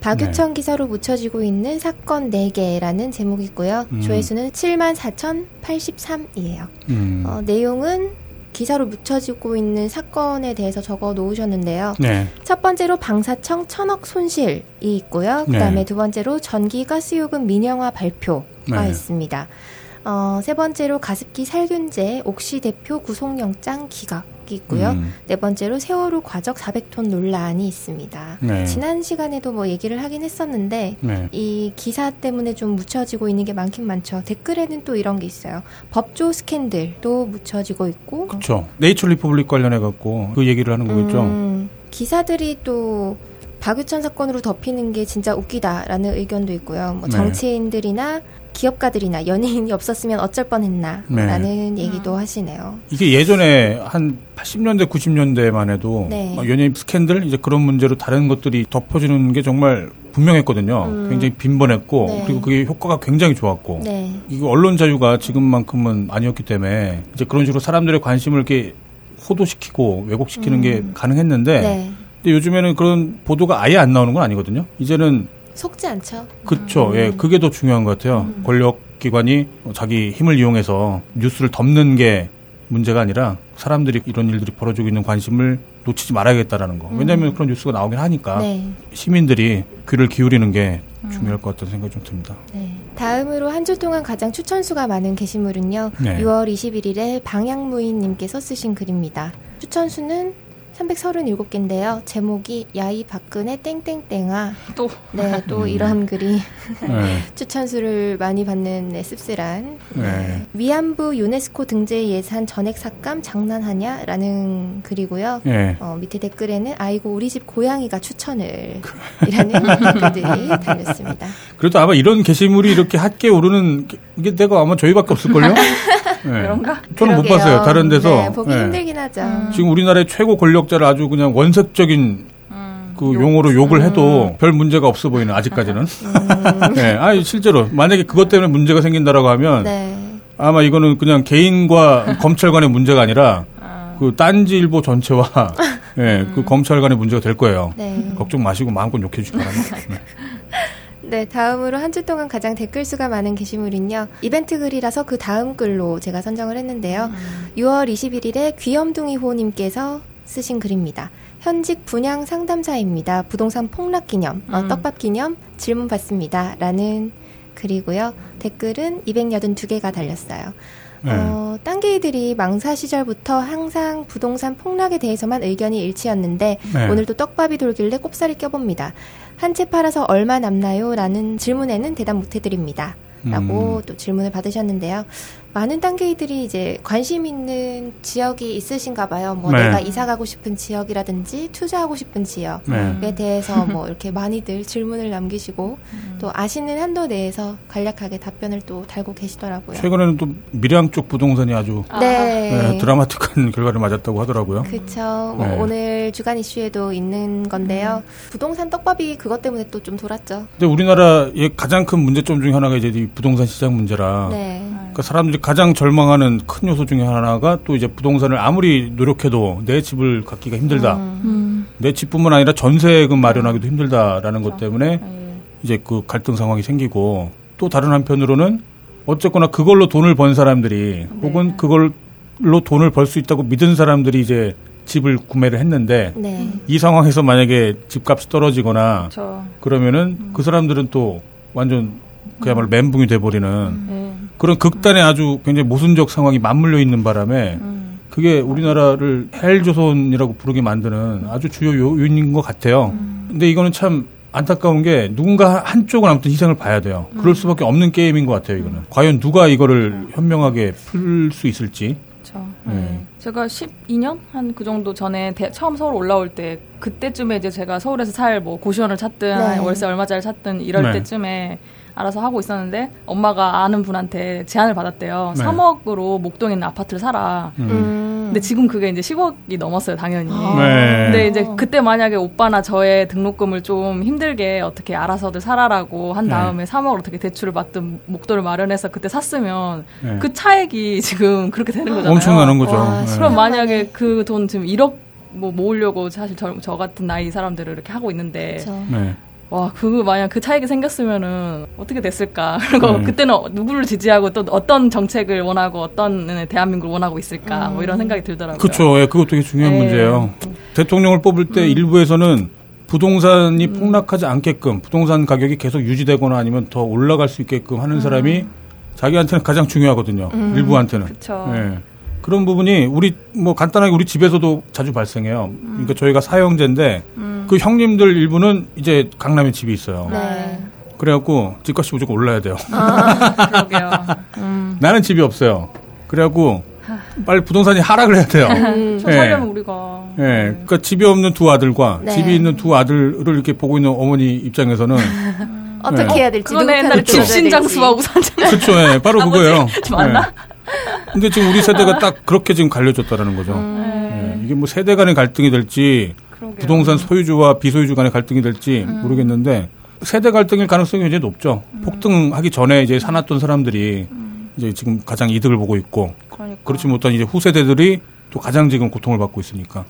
박유천 네. 기사로 묻혀지고 있는 사건 4개라는 제목이고요. 음. 조회수는 7만 4,083이에요. 음. 어, 내용은 기사로 묻혀지고 있는 사건에 대해서 적어 놓으셨는데요. 네. 첫 번째로 방사청 천억 손실이 있고요. 그 다음에 네. 두 번째로 전기 가스요금 민영화 발표가 네. 있습니다. 어, 세 번째로 가습기 살균제 옥시 대표 구속영장 기각 이 있고요. 음. 네 번째로 세월호 과적 400톤 논란이 있습니다. 네. 지난 시간에도 뭐 얘기를 하긴 했었는데 네. 이 기사 때문에 좀 묻혀지고 있는 게 많긴 많죠. 댓글에는 또 이런 게 있어요. 법조 스캔들도 묻혀지고 있고. 그렇죠. 네이처 리퍼블릭 관련해 갖고 그 얘기를 하는 거겠죠. 음, 기사들이 또 박유천 사건으로 덮이는 게 진짜 웃기다라는 의견도 있고요. 뭐 네. 정치인들이나 기업가들이나 연예인이 없었으면 어쩔 뻔했나 라는 네. 얘기도 음. 하시네요. 이게 예전에 한 80년대 90년대만 해도 네. 연예인 스캔들 이제 그런 문제로 다른 것들이 덮어지는 게 정말 분명했거든요. 음. 굉장히 빈번했고 네. 그리고 그게 효과가 굉장히 좋았고 네. 이거 언론 자유가 지금만큼은 아니었기 때문에 이제 그런 식으로 사람들의 관심을 이렇게 호도시키고 왜곡시키는 음. 게 가능했는데 네. 근데 요즘에는 그런 보도가 아예 안 나오는 건 아니거든요. 이제는 속지 않죠. 그렇죠. 음. 예, 그게 더 중요한 것 같아요. 음. 권력 기관이 자기 힘을 이용해서 뉴스를 덮는 게 문제가 아니라 사람들이 이런 일들이 벌어지고 있는 관심을 놓치지 말아야겠다라는 거. 왜냐하면 음. 그런 뉴스가 나오긴 하니까 네. 시민들이 귀를 기울이는 게 음. 중요할 것 같다는 생각이 좀 듭니다. 네. 다음으로 한 주 동안 가장 추천수가 많은 게시물은요. 네. 6월 21일에 방향무인님께서 쓰신 글입니다. 추천수는 337개인데요. 제목이 야이 박근혜 땡땡땡아. 또. 네, 또 음. 이러한 글이 네. 추천수를 많이 받는 네, 씁쓸한. 네. 네. 위안부 유네스코 등재 예산 전액 삭감 장난하냐? 라는 글이고요. 네. 어, 밑에 댓글에는 아이고 우리 집 고양이가 추천을 이라는 댓글들이 달렸습니다. 그래도 아마 이런 게시물이 이렇게 핫게 오르는 게 내가 아마 저희밖에 없을걸요? 네. 그런가? 저는 그러게요. 못 봤어요. 다른 데서. 네, 보기 네. 힘들긴 하죠. 음. 지금 우리나라의 최고 권력자를 아주 그냥 원색적인 음. 그 욕. 용어로 욕을 해도 음. 별 문제가 없어 보이는 아직까지는. 음. 네, 아니 실제로 만약에 그것 때문에 문제가 생긴다라고 하면 네. 아마 이거는 그냥 개인과 검찰 간의 문제가 아니라 아. 그 딴지일보 전체와 예, 네, 그 검찰 간의 문제가 될 거예요. 네. 걱정 마시고 마음껏 욕해 주시기 바랍니다. 네. 네, 다음으로 한 주 동안 가장 댓글 수가 많은 게시물은요. 이벤트 글이라서 그 다음 글로 제가 선정을 했는데요. 음. 6월 21일에 귀염둥이 호님께서 쓰신 글입니다. 현직 분양 상담사입니다. 부동산 폭락 기념, 어, 음. 어, 떡밥 기념 질문 받습니다. 라는 글이고요. 댓글은 282개가 달렸어요. 네. 어, 딴개이들이 망사 시절부터 항상 부동산 폭락에 대해서만 의견이 일치였는데 네. 오늘도 떡밥이 돌길래 꼽사리 껴봅니다. 한 채 팔아서 얼마 남나요? 라는 질문에는 대답 못 해드립니다. 라고 음. 또 질문을 받으셨는데요. 많은 단계이들이 이제 관심 있는 지역이 있으신가 봐요. 뭐 네. 내가 이사 가고 싶은 지역이라든지 투자하고 싶은 지역에 네. 대해서 뭐 이렇게 많이들 질문을 남기시고 음. 또 아시는 한도 내에서 간략하게 답변을 또 달고 계시더라고요. 최근에는 또 밀양 쪽 부동산이 아주 아. 네. 네, 드라마틱한 결과를 맞았다고 하더라고요. 그렇죠. 뭐 네. 오늘 주간 이슈에도 있는 건데요. 음. 부동산 떡밥이 그것 때문에 또 좀 돌았죠. 근데 우리나라의 가장 큰 문제점 중에 하나가 이제 이 부동산 시장 문제라. 네. 그러니까 사람들이 가장 절망하는 큰 요소 중에 하나가 또 이제 부동산을 아무리 노력해도 내 집을 갖기가 힘들다. 음. 내 집뿐만 아니라 전세금 마련하기도 힘들다라는 그렇죠. 것 때문에 네. 이제 그 갈등 상황이 생기고 또 다른 한편으로는 어쨌거나 그걸로 돈을 번 사람들이 네. 혹은 그걸로 돈을 벌 수 있다고 믿은 사람들이 이제 집을 구매를 했는데 네. 이 상황에서 만약에 집값이 떨어지거나 그렇죠. 그러면은 음. 그 사람들은 또 완전 그야말로 멘붕이 돼버리는 음. 네. 그런 극단의 아주 굉장히 모순적 상황이 맞물려 있는 바람에 음. 그게 우리나라를 헬조선이라고 부르게 만드는 아주 주요 요인인 것 같아요. 음. 근데 이거는 참 안타까운 게 누군가 한쪽은 아무튼 희생을 봐야 돼요. 그럴 수밖에 없는 게임인 것 같아요. 이거는 과연 누가 이거를 현명하게 풀 수 있을지. 그렇죠. 네. 제가 12년 한 그 정도 전에 대, 처음 서울 올라올 때 그때쯤에 이제 제가 서울에서 살 뭐 고시원을 찾든 네. 월세 얼마짜리 찾든 이럴 네. 때쯤에 알아서 하고 있었는데 엄마가 아는 분한테 제안을 받았대요. 네. 3억으로 목동에 있는 아파트를 사라. 음. 음. 근데 지금 그게 이제 10억이 넘었어요, 당연히. 아. 네. 근데 이제 그때 만약에 오빠나 저의 등록금을 좀 힘들게 어떻게 알아서들 살아라고 한 네. 다음에 네. 3억을 어떻게 대출을 받든 목돈을 마련해서 그때 샀으면 네. 그 차액이 지금 그렇게 되는 거잖아요. 엄청나는 거죠. 와, 네. 그럼 만약에 그 돈 지금 1억 뭐 모으려고 사실 저, 저 같은 나이 사람들을 이렇게 하고 있는데 네. 와, 그거 만약 그 차이가 생겼으면은 어떻게 됐을까? 그리고 음. 그때는 누구를 지지하고 또 어떤 정책을 원하고 어떤 대한민국을 원하고 있을까? 음. 뭐 이런 생각이 들더라고요. 그렇죠. 예, 그것도 되게 중요한 네. 문제예요. 대통령을 뽑을 때 음. 일부에서는 부동산이 음. 폭락하지 않게끔 부동산 가격이 계속 유지되거나 아니면 더 올라갈 수 있게끔 하는 사람이 음. 자기한테는 가장 중요하거든요. 음. 일부한테는. 그렇죠. 네. 그런 부분이 우리 뭐 간단하게 우리 집에서도 자주 발생해요. 음. 그러니까 저희가 사형제인데 음. 그 형님들 일부는 이제 강남에 집이 있어요. 네. 그래갖고 집값이 무조건 올라야 돼요. 아, 그러게요. 음. 나는 집이 없어요. 그래갖고 빨리 부동산이 하락을 해야 돼요. 음, 네. 살려면 우리가. 예. 네. 그러니까 집이 없는 두 아들과 네. 집이 있는 두 아들을 이렇게 보고 있는 어머니 입장에서는 어떻게 네. 해야 될지 그거는 옛날에 집신장수와 우산장. 그렇죠. 예. 바로 그거예요. 맞나? 근데 지금 우리 세대가 딱 그렇게 지금 갈려졌다라는 거죠. 음. 예. 이게 뭐 세대 간의 갈등이 될지 그러게요. 부동산 소유주와 비소유주 간의 갈등이 될지 음. 모르겠는데 세대 갈등일 가능성이 굉장히 높죠. 음. 폭등하기 전에 이제 사놨던 사람들이 음. 이제 지금 가장 이득을 보고 있고 그러니까. 그렇지 못한 이제 후세대들이 또 가장 지금 고통을 받고 있으니까.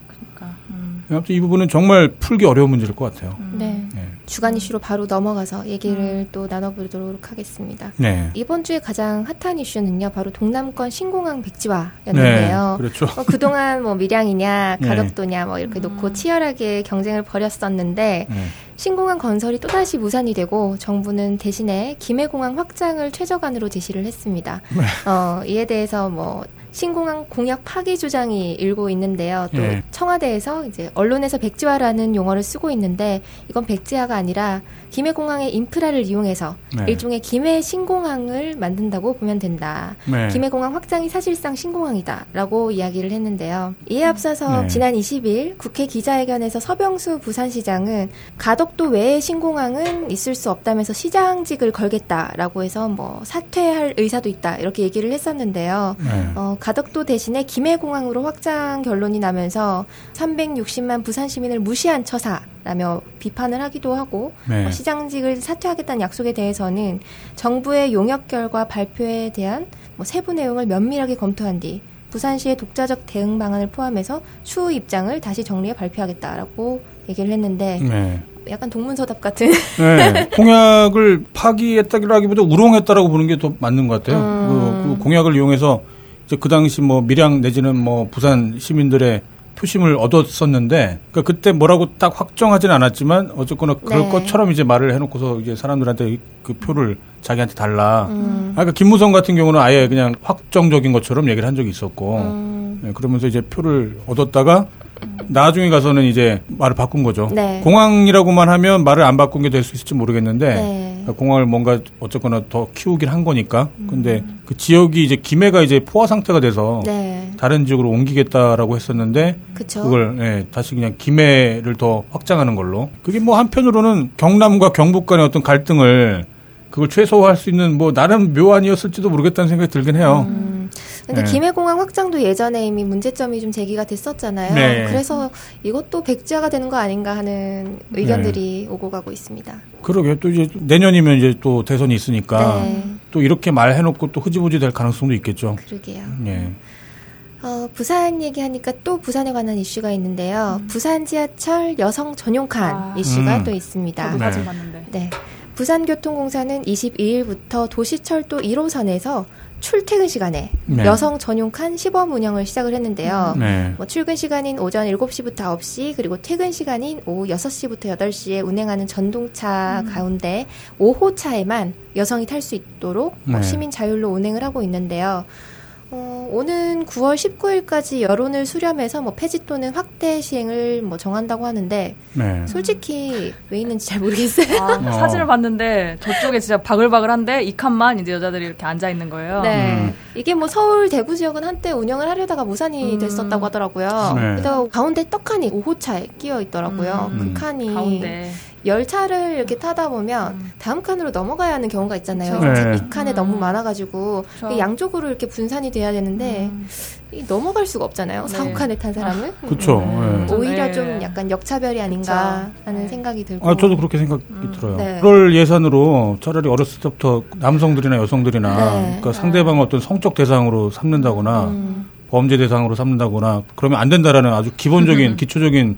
음. 아무튼 이 부분은 정말 풀기 어려운 문제일 것 같아요. 네. 네. 주간 이슈로 바로 넘어가서 얘기를 음. 또 나눠보도록 하겠습니다. 네. 이번 주에 가장 핫한 이슈는요, 바로 동남권 신공항 백지화였는데요. 네, 그렇죠. 어, 그동안 뭐 밀양이냐, 네. 가덕도냐, 뭐 이렇게 놓고 음. 치열하게 경쟁을 벌였었는데, 네. 신공항 건설이 또다시 무산이 되고 정부는 대신에 김해공항 확장을 최저간으로 제시를 했습니다. 네. 어, 이에 대해서 뭐 신공항 공약 파기 주장이 일고 있는데요. 또 네. 청와대에서 이제 언론에서 백지화라는 용어를 쓰고 있는데 이건 백지화가 아니라 김해공항의 인프라를 이용해서 네. 일종의 김해 신공항을 만든다고 보면 된다. 네. 김해공항 확장이 사실상 신공항이다라고 이야기를 했는데요. 이에 앞서서 네. 지난 20일 국회 기자회견에서 서병수 부산시장은 가덕도 외의 신공항은 있을 수 없다면서 시장직을 걸겠다라고 해서 뭐 사퇴할 의사도 있다 이렇게 얘기를 했었는데요. 네. 어, 가덕도 대신에 김해공항으로 확장 결론이 나면서 360만 부산 시민을 무시한 처사라며 비판을 하기도 하고 네. 어, 시장 직을 사퇴하겠다는 약속에 대해서는 정부의 용역 결과 발표에 대한 뭐 세부 내용을 면밀하게 검토한 뒤 부산시의 독자적 대응 방안을 포함해서 추후 입장을 다시 정리해 발표하겠다라고 얘기를 했는데 네. 약간 동문서답 같은. 네, 공약을 파기했다기보다 우롱했다라고 보는 게 더 맞는 것 같아요. 음. 그, 그 공약을 이용해서 이제 그 당시 뭐 밀양 내지는 뭐 부산 시민들의 표심을 얻었었는데 그러니까 그때 뭐라고 딱 확정하지는 않았지만 어쨌거나 그럴 네. 것처럼 이제 말을 해놓고서 이제 사람들한테 그 표를 자기한테 달라. 음. 아, 그러니까 김무성 같은 경우는 아예 그냥 확정적인 것처럼 얘기를 한 적이 있었고 음. 네, 그러면서 이제 표를 얻었다가 나중에 가서는 이제 말을 바꾼 거죠. 네. 공항이라고만 하면 말을 안 바꾼 게 될 수 있을지 모르겠는데 네. 그러니까 공항을 뭔가 어쨌거나 더 키우긴 한 거니까. 음. 근데 그 지역이 이제 김해가 이제 포화 상태가 돼서 네. 다른 지역으로 옮기겠다라고 했었는데 그쵸? 그걸 예, 다시 그냥 김해를 더 확장하는 걸로. 그게 뭐 한편으로는 경남과 경북 간의 어떤 갈등을 그걸 최소화할 수 있는 뭐 나름 묘안이었을지도 모르겠다는 생각이 들긴 해요. 음. 근데 네. 김해공항 확장도 예전에 이미 문제점이 좀 제기가 됐었잖아요. 네. 그래서 이것도 백지화가 되는 거 아닌가 하는 의견들이 네. 오고 가고 있습니다. 그러게 또 이제 내년이면 이제 또 대선이 있으니까 네. 또 이렇게 말해놓고 또 흐지부지 될 가능성도 있겠죠. 그러게요. 네. 어, 부산 얘기하니까 또 부산에 관한 이슈가 있는데요. 음. 부산 지하철 여성 전용칸 아. 이슈가 음. 또 있습니다. 봤는데. 네. 부산교통공사는 22일부터 도시철도 1호선에서 출퇴근 시간에 네. 여성 전용 칸 시범 운영을 시작을 했는데요. 네. 뭐 출근 시간인 오전 7시부터 9시 그리고 퇴근 시간인 오후 6시부터 8시에 운행하는 전동차 음. 가운데 5호차에만 여성이 탈 수 있도록 네. 시민 자율로 운행을 하고 있는데요. 어, 오는 9월 19일까지 여론을 수렴해서 뭐 폐지 또는 확대 시행을 뭐 정한다고 하는데 네. 솔직히 왜 있는지 잘 모르겠어요. 아, 어. 사진을 봤는데 저쪽에 진짜 바글바글한데 이 칸만 이제 여자들이 이렇게 앉아 있는 거예요. 네. 음. 이게 뭐 서울 대구 지역은 한때 운영을 하려다가 무산이 음. 됐었다고 하더라고요. 네. 그래서 가운데 떡칸이 5호차에 끼어 있더라고요. 음. 그 칸이 가운데. 열차를 이렇게 타다 보면 음. 다음 칸으로 넘어가야 하는 경우가 있잖아요. 네. 이 칸에 음. 너무 많아가지고 그렇죠. 양쪽으로 이렇게 분산이 돼야 되는데 음. 넘어갈 수가 없잖아요. 네. 4호칸에 탄 사람은. 아, 그렇죠. 네. 오히려 좀 약간 역차별이 아닌가 그쵸. 하는 네. 생각이 들고. 아 저도 그렇게 생각이 음. 들어요. 네. 그럴 예산으로 차라리 어렸을 때부터 남성들이나 여성들이나 네. 그러니까 상대방 어떤 성적 대상으로 삼는다거나 음. 범죄 대상으로 삼는다거나 그러면 안 된다라는 아주 기본적인 기초적인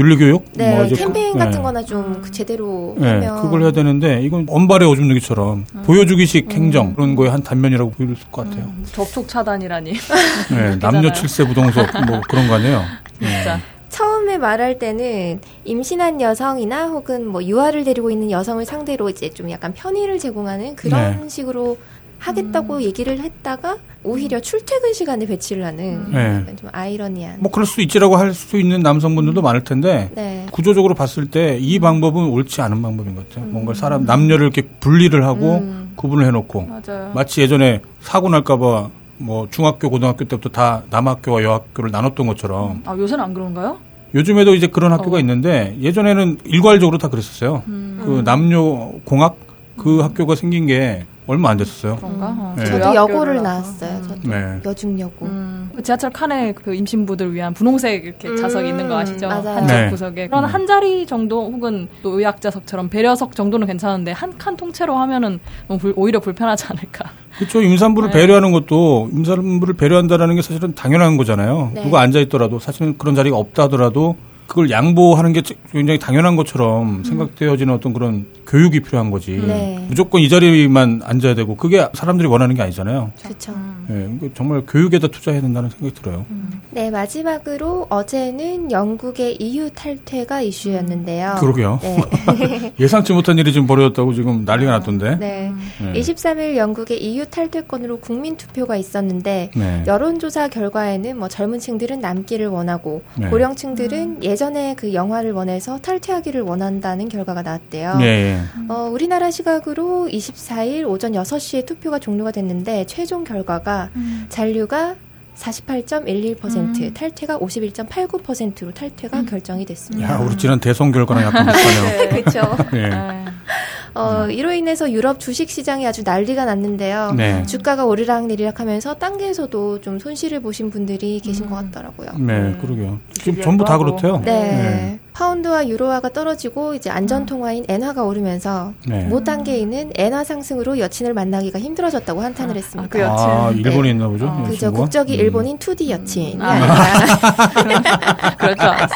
윤리교육? 네, 뭐 캠페인 같은 네. 거나 좀그 제대로 네, 하면. 그걸 해야 되는데, 이건 언발의 오줌 누기처럼 음. 보여주기식 음. 행정, 그런 거의 한 단면이라고 보일 것 같아요. 음. 접촉 차단이라니. 네, 남녀 칠세 부동석, 뭐 그런 거 아니에요? 진짜. 네. 처음에 말할 때는 임신한 여성이나 혹은 뭐 유아를 데리고 있는 여성을 상대로 이제 좀 약간 편의를 제공하는 그런 네. 식으로 하겠다고 음. 얘기를 했다가 오히려 출퇴근 시간에 배치를 하는 네. 좀 아이러니한. 뭐 그럴 수 있지라고 할 수 있는 남성분들도 많을 텐데 네. 구조적으로 봤을 때 이 방법은 옳지 않은 방법인 것 같아요. 음. 뭔가 사람 남녀를 이렇게 분리를 하고 음. 구분을 해놓고 맞아요. 마치 예전에 사고 날까봐 뭐 중학교 고등학교 때부터 다 남학교와 여학교를 나눴던 것처럼. 아 요새는 안 그런가요? 요즘에도 이제 그런 학교가 어. 있는데 예전에는 일괄적으로 다 그랬었어요. 음. 그 남녀 공학 그 음. 학교가 생긴 게 얼마 안 됐었어요. 그런가? 음. 네. 저도 여고를 나왔어요. 저도 네. 여중여고. 음. 그 지하철 칸에 그 임신부들 위한 분홍색 이렇게 음. 좌석이 있는 거 아시죠? 맞아요. 한쪽 네. 구석에 그런 한 자리 정도 혹은 또 의학자석처럼 배려석 정도는 괜찮은데 한 칸 통째로 하면은 불, 오히려 불편하지 않을까. 그렇죠. 임산부를 네. 배려하는 것도 임산부를 배려한다라는 게 사실은 당연한 거잖아요. 네. 누가 앉아 있더라도 사실은 그런 자리가 없다 하더라도 그걸 양보하는 게 굉장히 당연한 것처럼 음. 생각되어지는 어떤 그런 교육이 필요한 거지. 네. 무조건 이 자리만 앉아야 되고 그게 사람들이 원하는 게 아니잖아요. 그렇죠. 네, 정말 교육에다 투자해야 된다는 생각이 들어요. 음. 네, 마지막으로 어제는 영국의 EU 탈퇴가 이슈였는데요. 그러게요. 네. 예상치 못한 일이 지금 벌어졌다고 지금 난리가 났던데. 네. 네. 23일 영국의 EU 탈퇴권으로 국민 투표가 있었는데 네. 여론조사 결과에는 뭐 젊은 층들은 남기를 원하고 네. 고령층들은 음. 예 예전에 그 영화를 원해서 탈퇴하기를 원한다는 결과가 나왔대요. 네. 어, 우리나라 시각으로 24일 오전 6시에 투표가 종료가 됐는데 최종 결과가 음. 잔류가 48.11% 음. 탈퇴가 51.89%로 탈퇴가 음. 결정이 됐습니다. 야, 우리 지난 대선 결과랑 약간 비슷하네요. 네, 그렇죠. 네. 어, 음. 이로 인해서 유럽 주식 시장이 아주 난리가 났는데요. 네. 주가가 오르락 내리락 하면서 단계에서도 좀 손실을 보신 분들이 계신 음. 것 같더라고요. 네, 음. 그러게요. 지금 전부 다 그렇대요. 네. 네. 파운드와 유로화가 떨어지고 이제 안전 통화인 엔화가 오르면서 네. 모 단계에는 엔화 상승으로 여친을 만나기가 힘들어졌다고 한탄을 아, 했습니다. 아, 그 여친. 아, 일본에 네. 있나 보죠? 어. 그죠. 국적이 음. 일본인 투디 여친이 음. 아. 그럴 줄 알았어.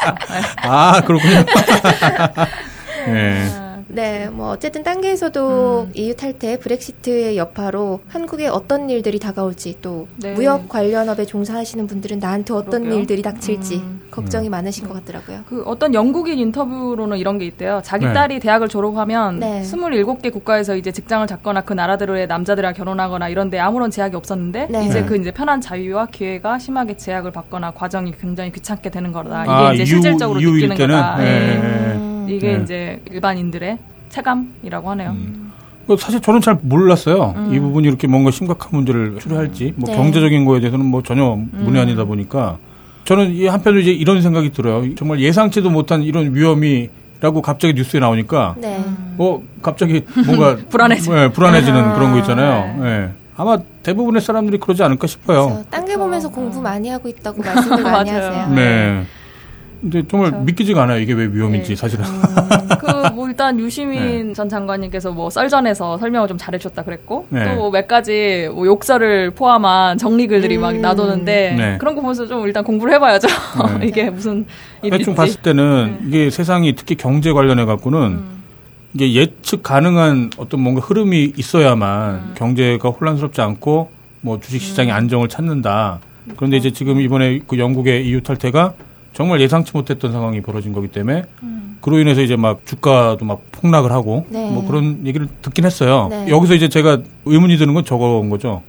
아, 그렇군요. 네. 네, 뭐 어쨌든 단계에서도 음. EU 탈퇴, 브렉시트의 여파로 한국에 어떤 일들이 다가올지 또 네. 무역 관련 업에 종사하시는 분들은 나한테 어떤 그러게요. 일들이 닥칠지 음. 걱정이 음. 많으신 것 같더라고요. 그 어떤 영국인 인터뷰로는 이런 게 있대요. 자기 네. 딸이 대학을 졸업하면 네. 27개 국가에서 이제 직장을 잡거나 그 나라들의 남자들이랑 결혼하거나 이런데 아무런 제약이 없었는데 네. 이제 네. 그 이제 편한 자유와 기회가 심하게 제약을 받거나 과정이 굉장히 귀찮게 되는 거다. 이게 아, 이제 실질적으로 느끼는 거다. 네. 음. 이게 네. 이제 일반인들의 체감이라고 하네요. 음. 그 사실 저는 잘 몰랐어요. 음. 이 부분이 이렇게 뭔가 심각한 문제를 초래할지, 뭐 네. 경제적인 거에 대해서는 뭐 전혀 문의 아니다 음. 보니까 저는 이 한편으로 이제 이런 생각이 들어요. 정말 예상치도 못한 이런 위험이 라고 갑자기 뉴스에 나오니까 네. 어 갑자기 뭔가 불안해지 네, 불안해지는 아, 그런 거 있잖아요. 네. 네. 아마 대부분의 사람들이 그러지 않을까 싶어요. 딴 게 보면서 공부 많이 하고 있다고 말씀을 많이 하세요. 네. 근데 정말 그렇죠. 믿기지가 않아요. 이게 왜 위험인지 네. 사실은. 음, 그뭐 일단 유시민 네. 전 장관님께서 뭐 썰전에서 설명을 좀 잘해줬다 그랬고 네. 또몇 뭐 가지 뭐 욕설을 포함한 정리글들이 음. 막 나도는데 네. 그런 거 보면서 좀 일단 공부를 해봐야죠. 네. 이게 무슨 일인지. 대충 봤을 때는 네. 이게 세상이 특히 경제 관련해 갖고는 음. 이게 예측 가능한 어떤 뭔가 흐름이 있어야만 음. 경제가 혼란스럽지 않고 뭐 주식 시장의 음. 안정을 찾는다. 그런데 이제 지금 이번에 그 영국의 EU 탈퇴가 정말 예상치 못했던 상황이 벌어진 거기 때문에 음. 그로 인해서 이제 막 주가도 막 폭락을 하고 네. 뭐 그런 얘기를 듣긴 했어요. 네. 여기서 이제 제가 의문이 드는 건 저거인 거죠.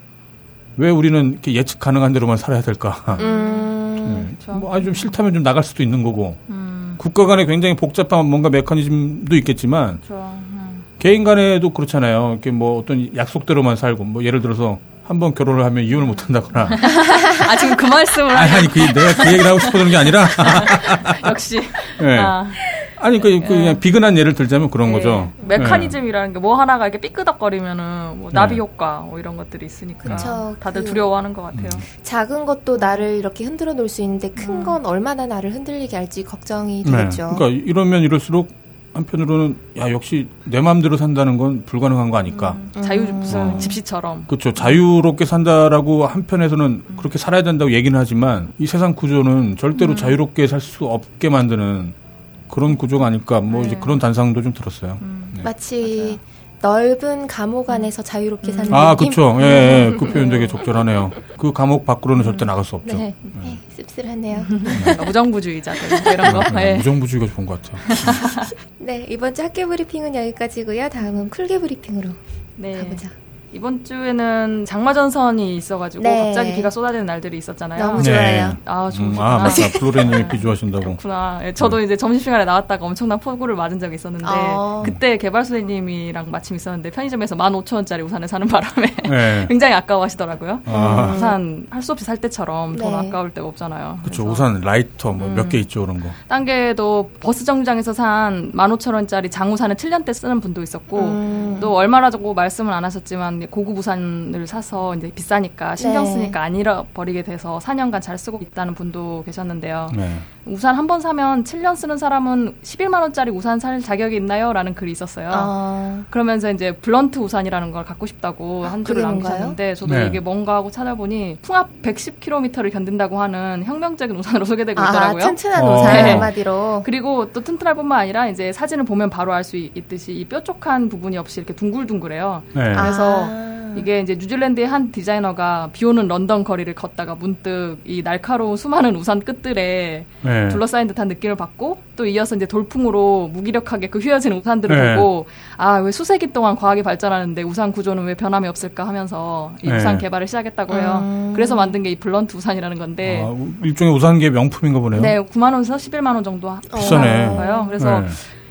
왜 우리는 이렇게 예측 가능한 대로만 살아야 될까? 음, 네. 뭐 아주 좀 싫다면 좀 나갈 수도 있는 거고 음. 국가 간에 굉장히 복잡한 뭔가 메커니즘도 있겠지만 음. 개인 간에도 그렇잖아요. 이렇게 뭐 어떤 약속대로만 살고 뭐 예를 들어서 한 번 결혼을 하면 이혼을 못 한다거나. 아, 지금 그 말씀을. 아니, 아니, 그, 내가 그 얘기를 하고 싶어서 그런 게 아니라. 역시. 네. 아. 아니, 그, 그, 그냥 비근한 예를 들자면 그런 네. 거죠. 메커니즘이라는 게 뭐 하나가 이렇게 삐끄덕거리면은 뭐 나비 네. 효과 뭐 이런 것들이 있으니까. 그쵸, 다들 그 두려워하는 것 같아요. 음. 작은 것도 나를 이렇게 흔들어 놓을 수 있는데 큰건 음. 얼마나 나를 흔들리게 할지 걱정이 네. 되겠죠. 그러니까 이러면 이럴수록 한편으로는 야 역시 내 마음대로 산다는 건 불가능한 거 아닐까. 음, 자유 어. 집시처럼. 그렇죠. 자유롭게 산다라고 한편에서는 음. 그렇게 살아야 된다고 얘기는 하지만 이 세상 구조는 절대로 음. 자유롭게 살 수 없게 만드는 그런 구조가 아닐까. 뭐 네. 이제 그런 단상도 좀 들었어요. 음. 네. 마치 넓은 감옥 안에서 자유롭게 사는 아, 그렇죠. 예, 예, 그 표현 되게 적절하네요. 그 감옥 밖으로는 절대 나갈 수 없죠. 네, 네 씁쓸하네요. 네. 무정부주의자들 뭐 이런 거. 네, 네. 무정부주의가 좋은 것 같아요. 네, 이번 주 학교 브리핑은 여기까지고요. 다음은 쿨게 브리핑으로 네. 가보자. 이번 주에는 장마전선이 있어가지고 네. 갑자기 비가 쏟아지는 날들이 있었잖아요. 너무 좋아요. 네. 아, 음, 아, 맞다. 플로렌님이 비 좋아하신다고. 그렇구나. 네, 저도 음. 이제 점심시간에 나왔다가 엄청난 폭우를 맞은 적이 있었는데 아. 그때 개발 선생님이랑 마침 있었는데 편의점에서 15,000원짜리 우산을 사는 바람에 네. 굉장히 아까워하시더라고요. 아. 우산 할 수 없이 살 때처럼 돈 네. 아까울 데가 없잖아요. 그렇죠. 우산 라이터 뭐 몇개 음. 있죠 그런 거. 딴게도 버스 정류장에서 산 15,000원짜리 장우산을 7년째 쓰는 분도 있었고 음. 또 얼마라고 말씀을 안 하셨지만 고급 우산을 사서 이제 비싸니까 신경 네. 쓰니까 안 잃어버리게 돼서 4년간 잘 쓰고 있다는 분도 계셨는데요. 네. 우산 한 번 사면 7년 쓰는 사람은 11만 원짜리 우산 살 자격이 있나요? 라는 글이 있었어요. 아. 그러면서 이제 블런트 우산이라는 걸 갖고 싶다고 한 줄을 남기셨는데 저도 네. 이게 뭔가 하고 찾아보니 풍압 110km를 견딘다고 하는 혁명적인 우산으로 소개되고 아, 있더라고요. 튼튼한 어. 우산 네. 한마디로. 그리고 또 튼튼할 뿐만 아니라 이제 사진을 보면 바로 알 수 있듯이 이 뾰족한 부분이 없이 이렇게 둥글둥글해요. 네. 그래서 아. 이게 이제 뉴질랜드의 한 디자이너가 비 오는 런던 거리를 걷다가 문득 이 날카로운 수많은 우산 끝들에 네. 둘러싸인 듯한 느낌을 받고 또 이어서 이제 돌풍으로 무기력하게 그 휘어지는 우산들을 네. 보고 아 왜 수세기 동안 과학이 발전하는데 우산 구조는 왜 변함이 없을까 하면서 이 네. 우산 개발을 시작했다고 해요. 음. 그래서 만든 게 이 블런트 우산이라는 건데 아, 일종의 우산계 명품인가 보네요. 네, 9만 원에서 11만 원 정도 비싸네. 그래서 네.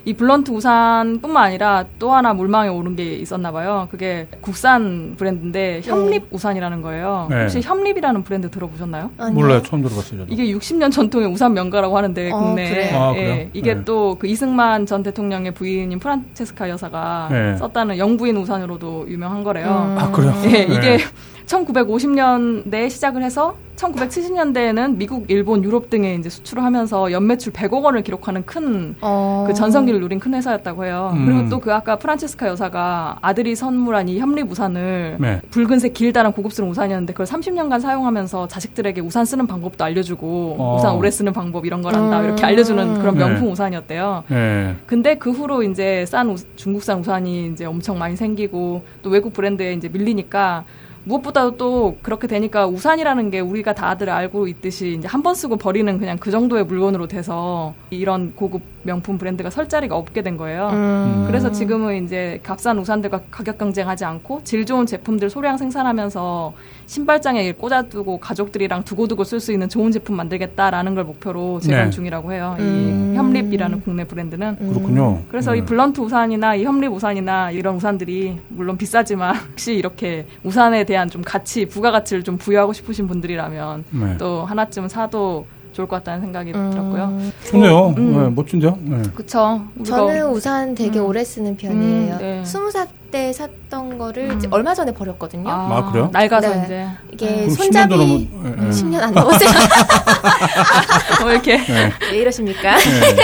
이 블런트 우산뿐만 아니라 또 하나 물망에 오른 게 있었나 봐요. 그게 국산 브랜드인데 협립 우산이라는 거예요. 네. 혹시 협립이라는 브랜드 들어보셨나요? 아니요. 몰라요. 처음 들어봤어요. 저도. 이게 60년 전통의 우산 명가라고 하는데 어, 국내 그래. 아, 예, 이게 네. 또 그 이승만 전 대통령의 부인인 프란체스카 여사가 네. 썼다는 영부인 우산으로도 유명한 거래요. 음. 아 그래요? 예, 이게 1950년대에 시작을 해서 1970년대에는 미국, 일본, 유럽 등에 이제 수출을 하면서 연매출 100억 원을 기록하는 큰그 어... 전성기를 누린 큰 회사였다고 해요. 음. 그리고 또 그 아까 프란체스카 여사가 아들이 선물한 이 협립 우산을 네. 붉은색 길다란 고급스러운 우산이었는데 그걸 30년간 사용하면서 자식들에게 우산 쓰는 방법도 알려주고 어... 우산 오래 쓰는 방법 이런 걸 한다 음... 이렇게 알려주는 그런 명품 네. 우산이었대요. 네. 근데 그 후로 이제 싼 우, 중국산 우산이 이제 엄청 많이 생기고 또 외국 브랜드에 이제 밀리니까 무엇보다도 또 그렇게 되니까 우산이라는 게 우리가 다들 알고 있듯이 이제 한 번 쓰고 버리는 그냥 그 정도의 물건으로 돼서 이런 고급 명품 브랜드가 설 자리가 없게 된 거예요. 음. 그래서 지금은 이제 값싼 우산들과 가격 경쟁하지 않고 질 좋은 제품들 소량 생산하면서 신발장에 꽂아두고 가족들이랑 두고두고 쓸 수 있는 좋은 제품 만들겠다라는 걸 목표로 재건 네. 중이라고 해요. 음. 이 협립이라는 국내 브랜드는. 음. 그렇군요. 그래서 네. 이 블런트 우산이나 이 협립 우산이나 이런 우산들이 물론 비싸지만 혹시 이렇게 우산에 대한 좀 가치, 부가가치를 좀 부여하고 싶으신 분들이라면 네. 또 하나쯤 사도 좋을 것 같다는 생각이 음. 들었고요. 좋네요. 음. 네, 멋진데요? 네. 그쵸. 저는 우산 되게 음. 오래 쓰는 편이에요. 음, 네. 20살 때 샀던 거를 음. 얼마 전에 버렸거든요. 아, 아 그래요? 낡아서 네. 이제. 이게 손잡이 10년, 넘... 10년 안 넘었어요. 뭐 이렇게. 네. 왜 이러십니까? 네.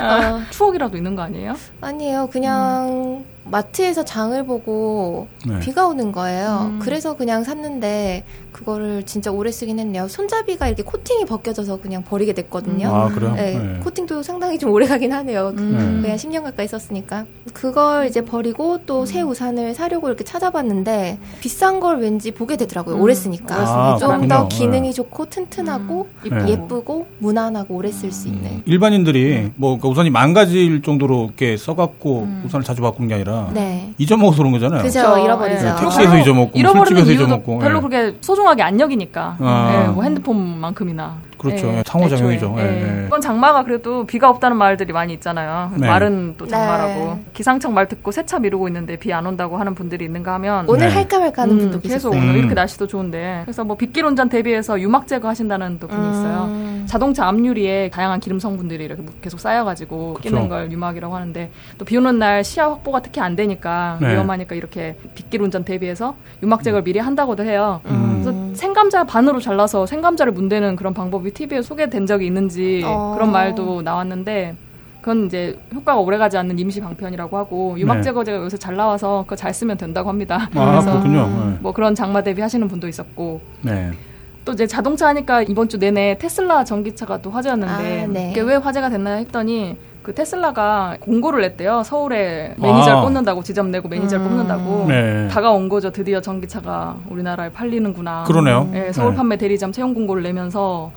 어, 추억이라도 있는 거 아니에요? 아니에요. 그냥 마트에서 장을 보고 네. 비가 오는 거예요. 음. 그래서 그냥 샀는데 그거를 진짜 오래 쓰긴 했네요. 손잡이가 이렇게 코팅이 벗겨져서 그냥 버리게 됐거든요. 아, 그래요? 네, 네. 코팅도 상당히 좀 오래 가긴 하네요. 음. 그냥 10년 가까이 썼으니까. 그걸 이제 버리고 또새 음. 우산을 사려고 이렇게 찾아봤는데 비싼 걸 왠지 보게 되더라고요. 음. 오래 쓰니까. 아, 좀더 기능이 네. 좋고 튼튼하고 음. 예쁘고 무난하고 오래 쓸 수 있는. 일반인들이 뭐 그러니까 우산이 망가질 정도로 이렇게 써갖고 우산을 자주 바꾸는 게 아니라 네. 잊어먹어서 그런 거잖아요. 그죠, 잃어버리죠. 네. 택시에서 잊어먹고, 술집에서 잊어먹고. 별로 그렇게 소중 하게 안 여기니까. 아. 네, 뭐 핸드폰만큼이나. 그렇죠. 네. 상호작용이죠. 네. 네. 이번 장마가 그래도 비가 없다는 말들이 많이 있잖아요. 네. 말은 또 장마라고. 네. 기상청 말 듣고 세차 미루고 있는데 비 안 온다고 하는 분들이 있는가 하면 오늘 네. 할까 말까 하는 음, 분도 계속 오늘 음. 이렇게 날씨도 좋은데 그래서 뭐 빗길 운전 대비해서 유막 제거하신다는 또 분이 음. 있어요. 자동차 앞유리에 다양한 기름 성분들이 이렇게 계속 쌓여가지고. 끼는 걸 유막이라고 하는데 또 비 오는 날 시야 확보가 특히 안 되니까 위험하니까 이렇게 빗길 운전 대비해서 유막 제거를 미리 한다고도 해요. 음. 그래서 생감자 반으로 잘라서 생감자를 문대는 그런 방법이 TV에 소개된 적이 있는지 어. 그런 말도 나왔는데 그건 이제 효과가 오래가지 않는 임시 방편이라고 하고 유막 네. 제거제가 요새 잘 나와서 그거 잘 쓰면 된다고 합니다. 아, 그래서 그렇군요. 네. 뭐 그런 장마 대비 하시는 분도 있었고. 네. 또 이제 자동차 하니까 이번 주 내내 테슬라 전기차가 또 화제였는데 아, 네. 이게 왜 화제가 됐나 했더니 그 테슬라가 공고를 냈대요. 서울에 매니저를 아. 뽑는다고 지점 내고 매니저를 음. 뽑는다고 네. 다가온 거죠. 드디어 전기차가 우리나라에 팔리는구나. 그러네요. 네, 서울 네. 판매 대리점 채용 공고를 내면서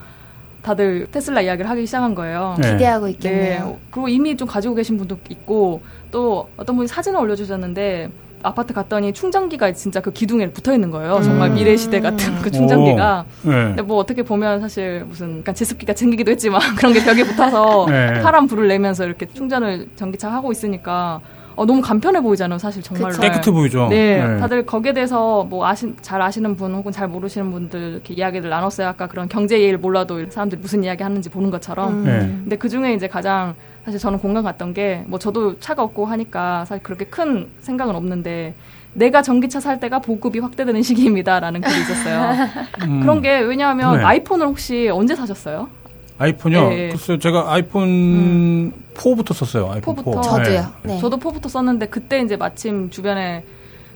다들 테슬라 이야기를 하기 시작한 거예요. 네. 기대하고 있겠네요. 네. 그리고 이미 좀 가지고 계신 분도 있고 또 어떤 분이 사진을 올려주셨는데 아파트 갔더니 충전기가 진짜 그 기둥에 붙어 있는 거예요. 정말 음. 미래 시대 같은 그 충전기가. 네. 근데 뭐 어떻게 보면 사실 무슨 약간 제습기가 챙기기도 했지만 그런 게 벽에 붙어서 네. 파란 불을 내면서 이렇게 충전을 전기차 하고 있으니까 어, 너무 간편해 보이잖아요, 사실 정말로. 그쵸. 깨끗해 보이죠. 네, 네, 다들 거기에 대해서 뭐 아시, 잘 아시는 분 혹은 잘 모르시는 분들 이렇게 이야기를 나눴어요. 아까 그런 경제 예를 몰라도 사람들이 무슨 이야기 하는지 보는 것처럼. 음. 네. 근데 그 중에 이제 가장 사실 저는 공감 갔던 게 뭐 저도 차가 없고 하니까 사실 그렇게 큰 생각은 없는데 내가 전기차 살 때가 보급이 확대되는 시기입니다라는 글이 있었어요. 음. 그런 게 왜냐하면 네. 아이폰을 혹시 언제 사셨어요? 아이폰이요? 네. 글쎄요, 제가 아이폰 음. 4부터 썼어요. 아이폰 4부터. 4. 저도요. 네. 네. 저도 4부터 썼는데 그때 이제 마침 주변에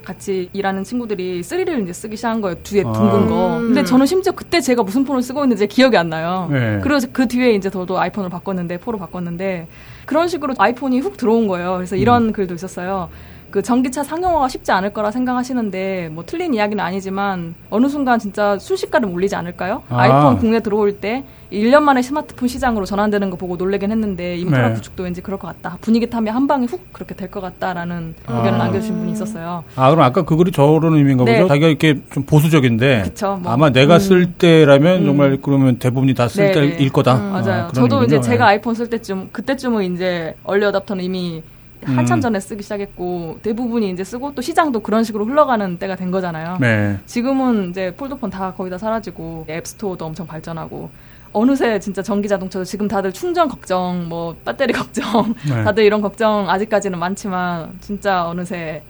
같이 일하는 친구들이 3를 이제 쓰기 시작한 거예요. 뒤에 아. 둥근 거. 음. 근데 저는 심지어 그때 제가 무슨 폰을 쓰고 있는지 기억이 안 나요. 네. 그래서 그 뒤에 이제 저도 아이폰을 바꿨는데 4로 바꿨는데 그런 식으로 아이폰이 훅 들어온 거예요. 그래서 이런 음. 글도 있었어요. 그 전기차 상용화가 쉽지 않을 거라 생각하시는데 뭐 틀린 이야기는 아니지만 어느 순간 진짜 순식간에 몰리지 않을까요? 아. 이폰 국내 들어올 때 1년 만에 스마트폰 시장으로 전환되는 거 보고 놀래긴 했는데 인프라 네. 구축도 왠지 그럴 것 같다. 분위기 타면 한 방에 훅 그렇게 될 것 같다라는 아. 의견을 남겨주신 분이 있었어요. 아 그럼 아까 그 글이 저런 의미인가 네. 보죠? 자기가 이렇게 좀 보수적인데 그쵸, 뭐. 아마 내가 음. 쓸 때라면 음. 정말 그러면 대부분이 다쓸 네, 네. 때일 거다. 음. 맞아요. 아, 저도 이제 제가 아이폰 쓸 때쯤 그때쯤은 이제 얼리 어답터는 이미 한참 음. 전에 쓰기 시작했고 대부분이 이제 쓰고 또 시장도 그런 식으로 흘러가는 때가 된 거잖아요. 네. 지금은 이제 폴더폰 다 거의 다 사라지고 앱스토어도 엄청 발전하고 어느새 진짜 전기 자동차도 지금 다들 충전 걱정, 뭐 배터리 걱정, 네. 다들 이런 걱정 아직까지는 많지만 진짜 어느새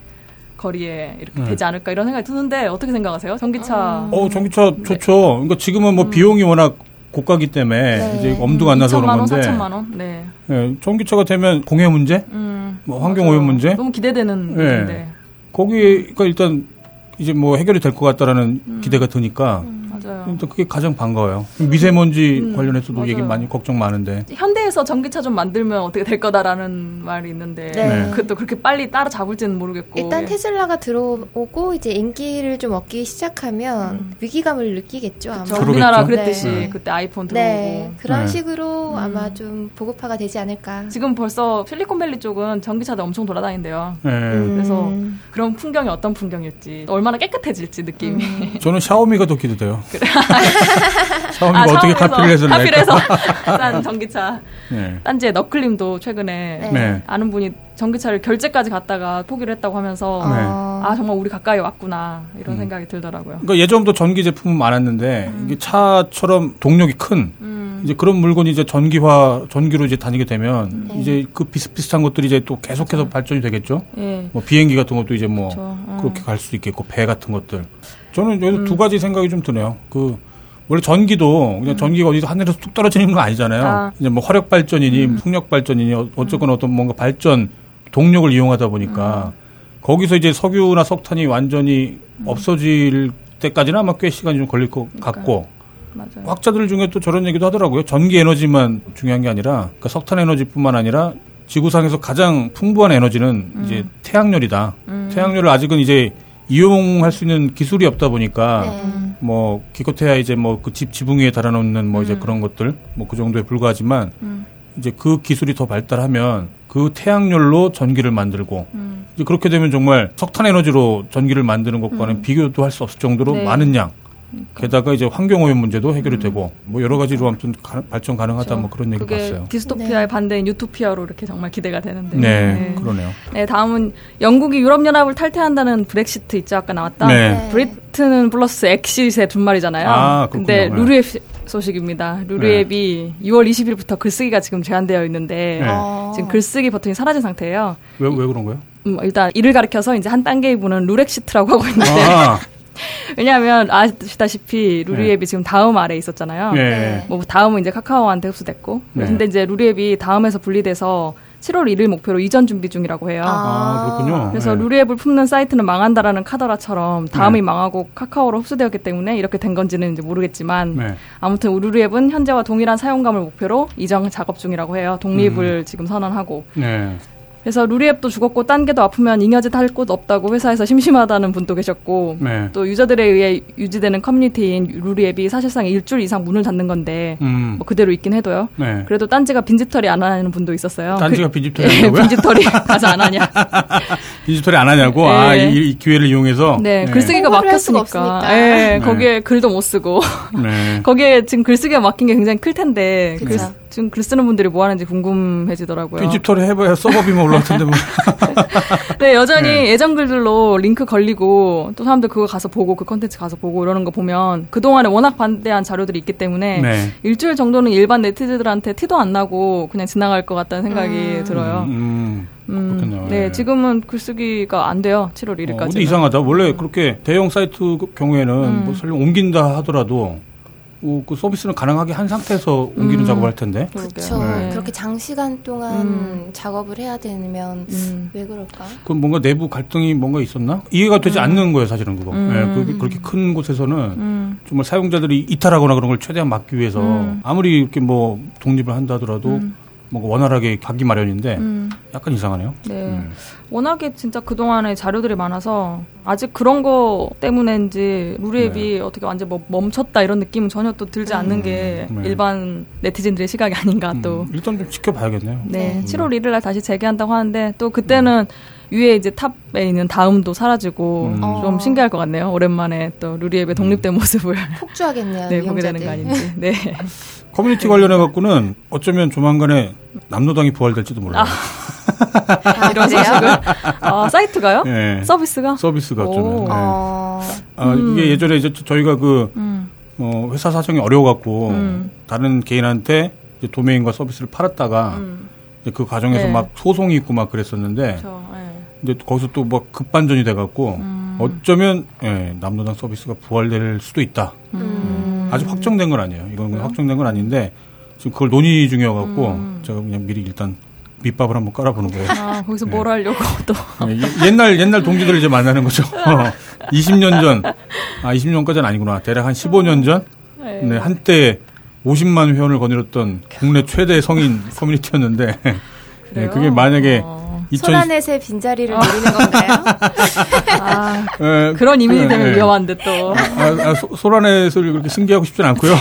거리에 이렇게 네. 되지 않을까 이런 생각이 드는데 어떻게 생각하세요? 전기차. 어, 전기차 네. 좋죠. 그러니까 지금은 뭐 음. 비용이 워낙 고가기 때문에 네. 이제 엄두가 안 나서 그런 건데. 4천만 원. 네. 네. 전기차가 되면 공해 문제, 음, 뭐 환경 오염 문제. 너무 기대되는 네. 데 거기가 일단 이제 뭐 해결이 될 것 같다라는 음. 기대가 드니까. 음. 맞아요. 일단 그게 가장 반가워요. 미세먼지 음, 관련해서도 맞아요. 얘기 많이 걱정 많은데. 현대에서 전기차 좀 만들면 어떻게 될 거다라는 말이 있는데 네. 그것도 그렇게 빨리 따라잡을지는 모르겠고. 일단 테슬라가 들어오고 이제 인기를 좀 얻기 시작하면 음. 위기감을 느끼겠죠. 아마. 우리나라 그랬듯이 네. 그때 아이폰 들어오고. 네. 그런 네. 식으로 음. 아마 좀 보급화가 되지 않을까. 지금 벌써 실리콘밸리 쪽은 전기차도 엄청 돌아다닌대요. 네. 그래서 그런 풍경이 어떤 풍경일지 얼마나 깨끗해질지 느낌이. 음. 저는 샤오미가 더 기대돼요. 그래. 샤오미가 아, 어떻게 카피를 해서 카피를 해서 싼 전기차. 네. 딴지에 너클림도 최근에 네. 네. 아는 분이 전기차를 결제까지 갔다가 포기를 했다고 하면서 네. 아 정말 우리 가까이 왔구나 이런 음. 생각이 들더라고요. 그러니까 예전부터 전기 제품은 많았는데 음. 이게 차처럼 동력이 큰 음. 이제 그런 물건이 이제 전기화 전기로 이제 다니게 되면 네. 이제 그 비슷비슷한 것들이 이제 또 계속해서 그렇죠. 발전이 되겠죠. 네. 뭐 비행기 같은 것도 이제 뭐 그렇죠. 그렇게 갈 수도 있겠고 배 같은 것들. 저는 여기서 음. 두 가지 생각이 좀 드네요. 그 원래 전기도 그냥 음. 전기가 어디서 하늘에서 툭 떨어지는 거 아니잖아요. 아. 이제 뭐 화력 발전이니 음. 풍력 발전이니 어, 어쨌거나 어떤 뭔가 발전 동력을 이용하다 보니까 음. 거기서 이제 석유나 석탄이 완전히 음. 없어질 때까지는 아마 꽤 시간이 좀 걸릴 것 그러니까. 맞아요. 학자들 중에 또 저런 얘기도 하더라고요. 전기 에너지만 중요한 게 아니라 그러니까 석탄 에너지뿐만 아니라 지구상에서 가장 풍부한 에너지는 음. 이제 태양열이다. 음. 태양열을 아직은 이제 이용할 수 있는 기술이 없다 보니까 네. 뭐 기껏해야 이제 뭐 그 집 지붕 위에 달아놓는 뭐 음. 이제 그런 것들 뭐 그 정도에 불과하지만 음. 이제 그 기술이 더 발달하면 그 태양열로 전기를 만들고 음. 이제 그렇게 되면 정말 석탄 에너지로 전기를 만드는 것과는 음. 비교도 할 수 없을 정도로 네. 많은 양 게다가 이제 환경오염 문제도 해결이 음. 되고 뭐 여러 가지로 아무튼 가, 발전 가능하다 그렇죠. 뭐 그런 얘기 봤어요. 디스토피아의 네. 반대인 유토피아로 이렇게 정말 기대가 되는데. 네, 네. 그러네요. 네, 다음은 영국이 유럽연합을 탈퇴한다는 브렉시트 있죠 아까 나왔다. 네. Britain 플러스 exit의 준말이잖아요. 아, 근데 네. 루리웹 소식입니다. 루리웹이 네. 6월 20일부터 글쓰기가 지금 제한되어 있는데 네. 지금 글쓰기 버튼이 사라진 상태예요. 왜, 왜 그런 거예요? 음, 일단 이를 가리켜서 이제 한 딴게이분은 루렉시트라고 하고 있는데 아. 왜냐하면 아시다시피 루리웹이 네. 지금 다음 아래에 있었잖아요. 네. 뭐 다음은 이제 카카오한테 흡수됐고. 네. 근데 이제 루리웹이 다음에서 분리돼서 7월 1일 목표로 이전 준비 중이라고 해요. 아, 그렇군요. 그래서 네. 루리웹을 품는 사이트는 망한다라는 카더라처럼 다음이 네. 망하고 카카오로 흡수되었기 때문에 이렇게 된 건지는 이제 모르겠지만 네. 아무튼 루리웹은 현재와 동일한 사용감을 목표로 이전 작업 중이라고 해요. 독립을 음. 지금 선언하고. 네. 그래서 루리웹도 죽었고 딴게도 아프면 잉여짓 할 곳 없다고 회사에서 심심하다는 분도 계셨고 네. 또 유저들에 의해 유지되는 커뮤니티인 루리웹이 사실상 일주일 이상 문을 닫는 건데 음. 뭐 그대로 있긴 해도요. 네. 그래도 딴지가 빈집털이 안 하냐는 분도 있었어요. 딴지가 그, 빈집털이 예, 빈집털이 가서 안 하냐. 빈집털이 안 하냐고 네. 아, 이, 이, 기회를 이용해서 네, 네. 글쓰기가 막혔으니까. 네, 거기에 글도 못 쓰고 거기에 지금 글쓰기가 막힌 게 굉장히 클 텐데 글, 지금 글 쓰는 분들이 뭐 하는지 궁금해지더라고요. 빈집털이 해봐야 서버비만 올라갈 텐데 뭐. 네, 여전히 네. 예전 글들로 링크 걸리고 또 사람들 그거 가서 보고 그 컨텐츠 가서 보고 이러는 거 보면 그동안에 워낙 방대한 자료들이 있기 때문에 네. 일주일 정도는 일반 네티즌들한테 티도 안 나고 그냥 지나갈 것 같다는 생각이 음. 들어요. 음. 음, 네, 네, 지금은 글쓰기가 안 돼요. 7월 1일까지. 어, 근데 이상하다. 원래 그렇게 대형 사이트 경우에는 음. 뭐 설령 옮긴다 하더라도 어, 그 서비스는 가능하게 한 상태에서 옮기는 음. 작업할 텐데. 그렇죠. 네. 그렇게 장시간 동안 음. 작업을 해야 되면 음. 왜 그럴까? 그럼 뭔가 내부 갈등이 뭔가 있었나? 이해가 되지 음. 않는 거예요, 사실은 그거. 음. 네, 그, 그렇게 큰 곳에서는 음. 정말 사용자들이 이탈하거나 그런 걸 최대한 막기 위해서 아무리 이렇게 뭐 독립을 한다 하더라도 뭔가 원활하게 가기 마련인데 음. 약간 이상하네요. 네. 음. 워낙에 진짜 그동안에 자료들이 많아서 아직 그런 거 때문인지 루리앱이 네. 어떻게 완전 뭐 멈췄다 이런 느낌은 전혀 또 들지 음. 않는 게 네. 일반 네티즌들의 시각이 아닌가 음. 또. 일단 좀 지켜봐야겠네요. 네. 7월 1일 날 다시 재개한다고 하는데 또 그때는 위에 이제 탑에 있는 다음도 사라지고 음. 좀 어. 신기할 것 같네요. 오랜만에 또 루리앱의 독립된 모습을 폭주하겠네요. 네, 보게 되는 거 아닌지. 네. 커뮤니티 관련해 갖고는 어쩌면 조만간에 남노당이 부활될지도 몰라요. 아, 이런 소식을? 아, 사이트가요? 네. 서비스가? 서비스가 어쩌면. 네. 아, 아 음. 이게 예전에 이제 저희가 그, 음. 어, 회사 사정이 어려워갖고, 음. 다른 개인한테 도메인과 서비스를 팔았다가, 음. 그 과정에서 네. 막 소송이 있고 막 그랬었는데, 그쵸, 네. 근데 거기서 또뭐 급반전이 돼갖고, 음. 어쩌면, 예, 남노당 서비스가 부활될 수도 있다. 음. 아직 확정된 건 아니에요. 이건 음. 확정된 건 아닌데 지금 그걸 논의 중이어갖고 음. 제가 그냥 미리 일단 밑밥을 한번 깔아보는 거예요. 아, 거기서 네. 뭘 하려고 또. 네, 옛날, 옛날 동지들을 이제 만나는 거죠. 어, 20년 전, 아, 20년까지는 아니구나. 대략 한 15년 전? 네, 네 한때 50만 회원을 거느렸던 국내 최대 성인 커뮤니티였는데, 네, 그게 만약에 어. 2000... 소라넷의 빈자리를 어. 노리는 건가요? 아, 에, 그런 이미지 되면 에, 위험한데 또. 아, 아, 소, 라넷을 그렇게 승계하고 싶진 않고요.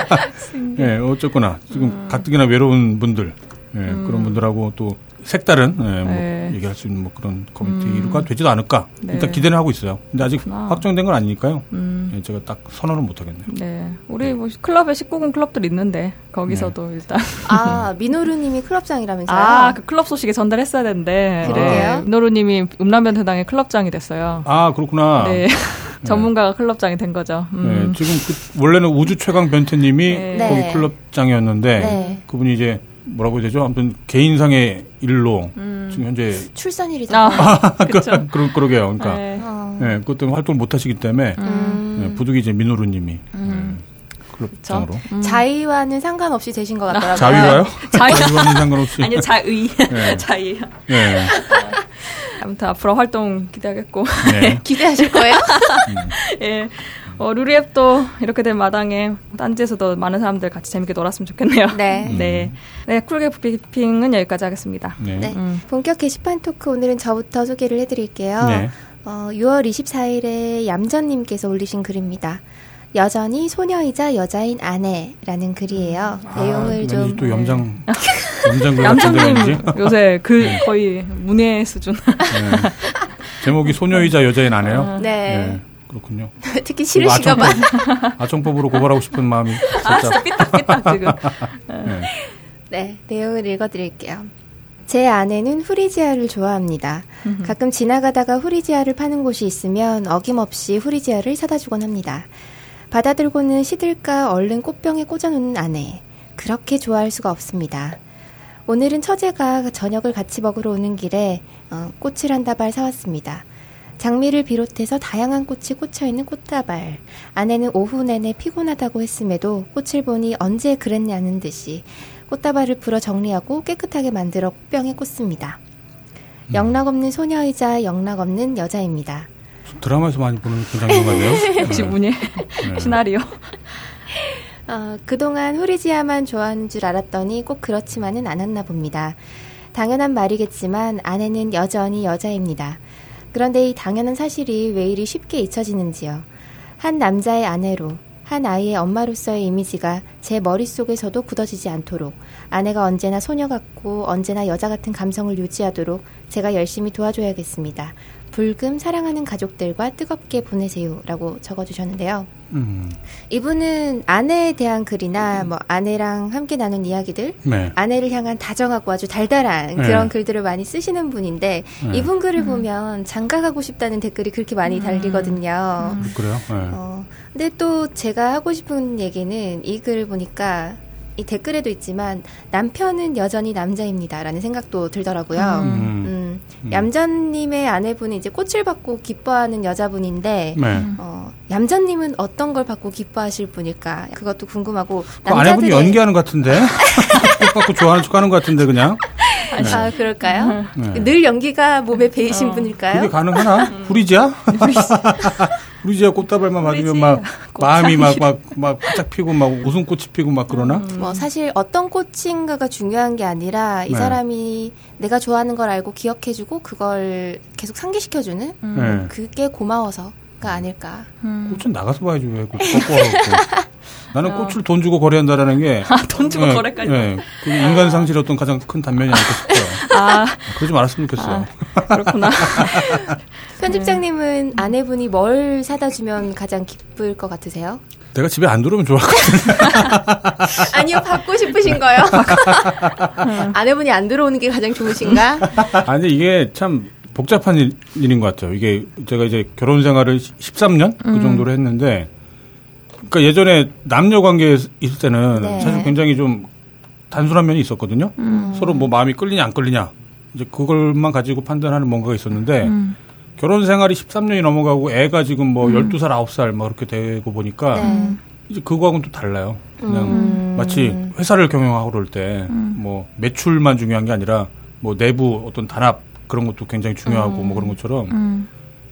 예, 어쨌거나 지금 음. 가뜩이나 외로운 분들, 예, 음. 그런 분들하고 또 색다른 예, 뭐 네. 얘기할 수 있는 뭐 그런 커뮤니티가 음. 되지도 않을까 네. 일단 기대는 하고 있어요. 근데 아직 그렇구나. 확정된 건 아니니까요. 음. 예, 제가 딱 선언은 못 하겠네요. 네, 우리 네. 뭐 클럽에 19금 클럽들 있는데 거기서도 네. 일단 아 미노루님이 클럽장이라면서요? 아그 클럽 소식에 전달했어야 되는데 그러게요. 네, 미노루님이 음란변 대당의 클럽장이 됐어요. 아 그렇구나. 네. 전문가가 클럽장이 된 거죠. 음. 네, 지금 그 원래는 우주 최강 변태님이 네. 거기 클럽장이었는데 그분이 이제 뭐라고 해야 되죠? 아무튼 개인상의 일로 음. 지금 현재 출산일이잖아요. 아, 그, 그러, 그러게요. 그러니까 네. 어. 네, 그것 때문에 활동을 못 하시기 때문에 음. 네, 부득이 이제 민호루님이 음. 네, 클럽장으로 음. 자의와는 상관없이 되신 것 같더라고요. 자의와요? 자의와는 상관없이 아니요 자의 네. 자의. 네. 아무튼 앞으로 활동 기대하겠고 네. 기대하실 거예요? 예. 어, 루리앱도 이렇게 된 마당에 딴지에서도 많은 사람들 같이 재밌게 놀았으면 좋겠네요. 네. 네. 네, 쿨게 브리핑은 여기까지 하겠습니다. 네. 네. 음. 본격 게시판 토크 오늘은 저부터 소개를 해드릴게요. 네. 어, 6월 24일에 얌전님께서 올리신 글입니다. 여전히 소녀이자 여자인 아내라는 글이에요. 아, 내용을 좀 또 염장 염장 얌전님 요새 글 네. 거의 문예 수준. 네. 제목이 소녀이자 여자인 아내요. 어. 네. 네. 그렇군요. 특히 싫으시가봐. 아청법 으로 고발하고 싶은 마음이 아, 살짝. 아, 삐딱삐딱 지금. 네. 네, 내용을 읽어드릴게요. 제 아내는 후리지아를 좋아합니다. 가끔 지나가다가 후리지아를 파는 곳이 있으면 어김없이 후리지아를 사다 주곤 합니다. 받아들고는 시들까 얼른 꽃병에 꽂아놓는 아내. 그렇게 좋아할 수가 없습니다. 오늘은 처제가 저녁을 같이 먹으러 오는 길에 어, 꽃을 한 다발 사왔습니다. 장미를 비롯해서 다양한 꽃이 꽂혀 있는 꽃다발. 아내는 오후 내내 피곤하다고 했음에도 꽃을 보니 언제 그랬냐는 듯이 꽃다발을 풀어 정리하고 깨끗하게 만들어 꽃병에 꽂습니다. 음. 영락 없는 소녀이자 영락 없는 여자입니다. 드라마에서 많이 보는 그 장면 같네요. 역시 네. 문예 네. 시나리오. 어, 그동안 후리지아만 좋아하는 줄 알았더니 꼭 그렇지만은 않았나 봅니다. 당연한 말이겠지만 아내는 여전히 여자입니다. 그런데 이 당연한 사실이 왜 이리 쉽게 잊혀지는지요. 한 남자의 아내로, 한 아이의 엄마로서의 이미지가 제 머릿속에서도 굳어지지 않도록 아내가 언제나 소녀 같고 언제나 여자 같은 감성을 유지하도록 제가 열심히 도와줘야겠습니다. 불금 사랑하는 가족들과 뜨겁게 보내세요라고 적어주셨는데요. 음. 이분은 아내에 대한 글이나 뭐 아내랑 함께 나눈 이야기들, 네. 아내를 향한 다정하고 아주 달달한 네. 그런 글들을 많이 쓰시는 분인데 네. 이분 글을 음. 보면 장가가고 싶다는 댓글이 그렇게 많이 음. 달리거든요. 음. 그래요? 네. 어, 근데 또 제가 하고 싶은 얘기는 이 글을 보니까 이 댓글에도 있지만 남편은 여전히 남자입니다라는 생각도 들더라고요. 음. 음. 음. 얌전님의 아내분은 이제 꽃을 받고 기뻐하는 여자분인데 네. 어, 얌전님은 어떤 걸 받고 기뻐하실 분일까? 그것도 궁금하고 그 아내분이 연기하는 것 같은데 꽃 받고 좋아하는 척하는 것 같은데 그냥. 네. 아 그럴까요? 네. 늘 연기가 몸에 배이신 어. 분일까요? 그게 가능하나? 불이지야? 우리 집에 꽃다발만 맞으면 막 마음이 막 막막 활짝 피고 막 웃음꽃이 피고 막 그러나? 음. 뭐 사실 어떤 꽃인가가 중요한 게 아니라 이 네. 사람이 내가 좋아하는 걸 알고 기억해주고 그걸 계속 상기시켜주는 음. 네. 그게 고마워서 가 아닐까. 음. 꽃은 나가서 봐야지 왜꽃 갖고 와갖고. 나는 어. 꽃을 돈 주고 거래한다라는 게. 아, 돈 주고 네, 거래까지. 네. 그게 인간 상실의 어떤 가장 큰 단면이 아닐까 싶어요. 아. 그러지 말았으면 좋겠어요. 아, 그렇구나. 편집장님은 아내분이 뭘 사다 주면 가장 기쁠 것 같으세요? 내가 집에 안 들어오면 좋을 것 같은데. 아니요, 받고 싶으신 거요? 아내분이 안 들어오는 게 가장 좋으신가? 아니, 이게 참 복잡한 일, 일인 것 같아요. 이게 제가 이제 결혼 생활을 13년 그 음. 정도로 했는데, 그러니까 예전에 남녀 관계에 있을 때는 네. 사실 굉장히 좀 단순한 면이 있었거든요. 음. 서로 뭐 마음이 끌리냐 안 끌리냐 이제 그걸만 가지고 판단하는 뭔가가 있었는데 음. 결혼 생활이 13년이 넘어가고 애가 지금 뭐 음. 12살, 9살 막 그렇게 되고 보니까 네. 이제 그거하고는 또 달라요. 그냥 음. 마치 회사를 경영하고 그럴 때뭐 음. 매출만 중요한 게 아니라 뭐 내부 어떤 단합 그런 것도 굉장히 중요하고 뭐 그런 것처럼 음.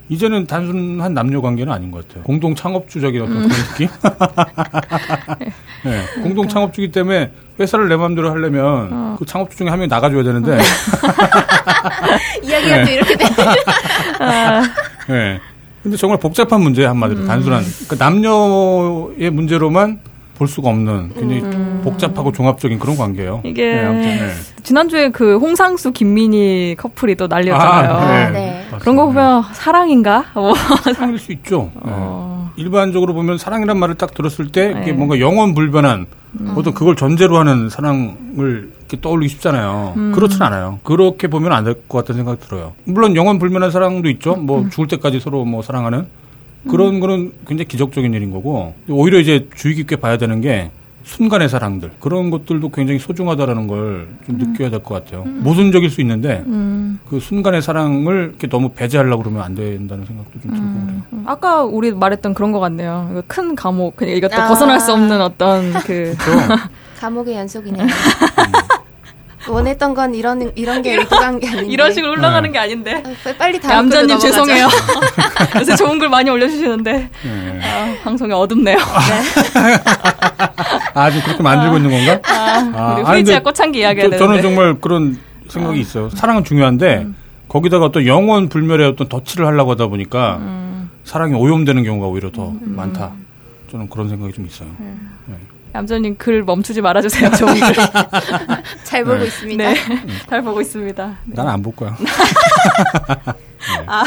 이제는 단순한 남녀 관계는 아닌 것 같아요. 공동 창업주적인 어떤 음. 그런 느낌? 네, 공동 창업주기 때문에 회사를 내 마음대로 하려면 어. 그 창업주 중에 한 명이 나가줘야 되는데. 이야기가 네. 또 이렇게 돼. 네. 근데 정말 복잡한 문제예요, 한마디로. 음. 단순한. 그러니까 남녀의 문제로만 볼 수가 없는 굉장히 음. 복잡하고 종합적인 그런 관계예요. 이게 네, 네. 지난주에 그 홍상수 김민희 커플이 또 난리였잖아요. 아, 네. 네. 그런 거 보면 사랑인가? 뭐. 사랑일 수 있죠. 어. 네. 일반적으로 보면 사랑이란 말을 딱 들었을 때 이게 네. 뭔가 영원 불변한 음. 어떤 그걸 전제로 하는 사랑을 이렇게 떠올리기 쉽잖아요. 음. 그렇진 않아요. 그렇게 보면 안 될 것 같다는 생각이 들어요. 물론 영원 불변한 사랑도 있죠. 뭐 음. 죽을 때까지 서로 뭐 사랑하는 그런 거는 굉장히 기적적인 일인 거고 오히려 이제 주의 깊게 봐야 되는 게 순간의 사랑들 그런 것들도 굉장히 소중하다라는 걸좀 느껴야 될 것 같아요. 음. 모순적일 수 있는데 음. 그 순간의 사랑을 이렇게 너무 배제하려고 그러면 안 된다는 생각도 좀 들고 음. 그래요. 아까 우리 말했던 그런 것 같네요. 큰 감옥 그냥 이것도 아. 벗어날 수 없는 어떤 그 감옥의 연속이네요. 음. 원했던 건 이런 이런 게 의도한 게 아닌데 이런 식으로 흘러가는 네. 게 아닌데 아, 빨리 다음 남자님 죄송해요 요새 좋은 글 많이 올려주시는데 네. 아, 방송이 어둡네요 네. 아주 그렇게 만들고 아, 있는 건가? 아, 우리 후이지와 꽃향기 이야기해야 되는데 저는 정말 그런 생각이 아. 있어요 사랑은 중요한데 음. 거기다가 어떤 영원 불멸의 어떤 덧칠을 하려고 하다 보니까 음. 사랑이 오염되는 경우가 오히려 더 음. 많다 저는 그런 생각이 좀 있어요 음. 네. 얌전님 글 멈추지 말아주세요. 좋은 글. 잘 보고 네. 있습니다. 네, 잘 보고 있습니다. 네. 난안 볼 거야. 네. 아.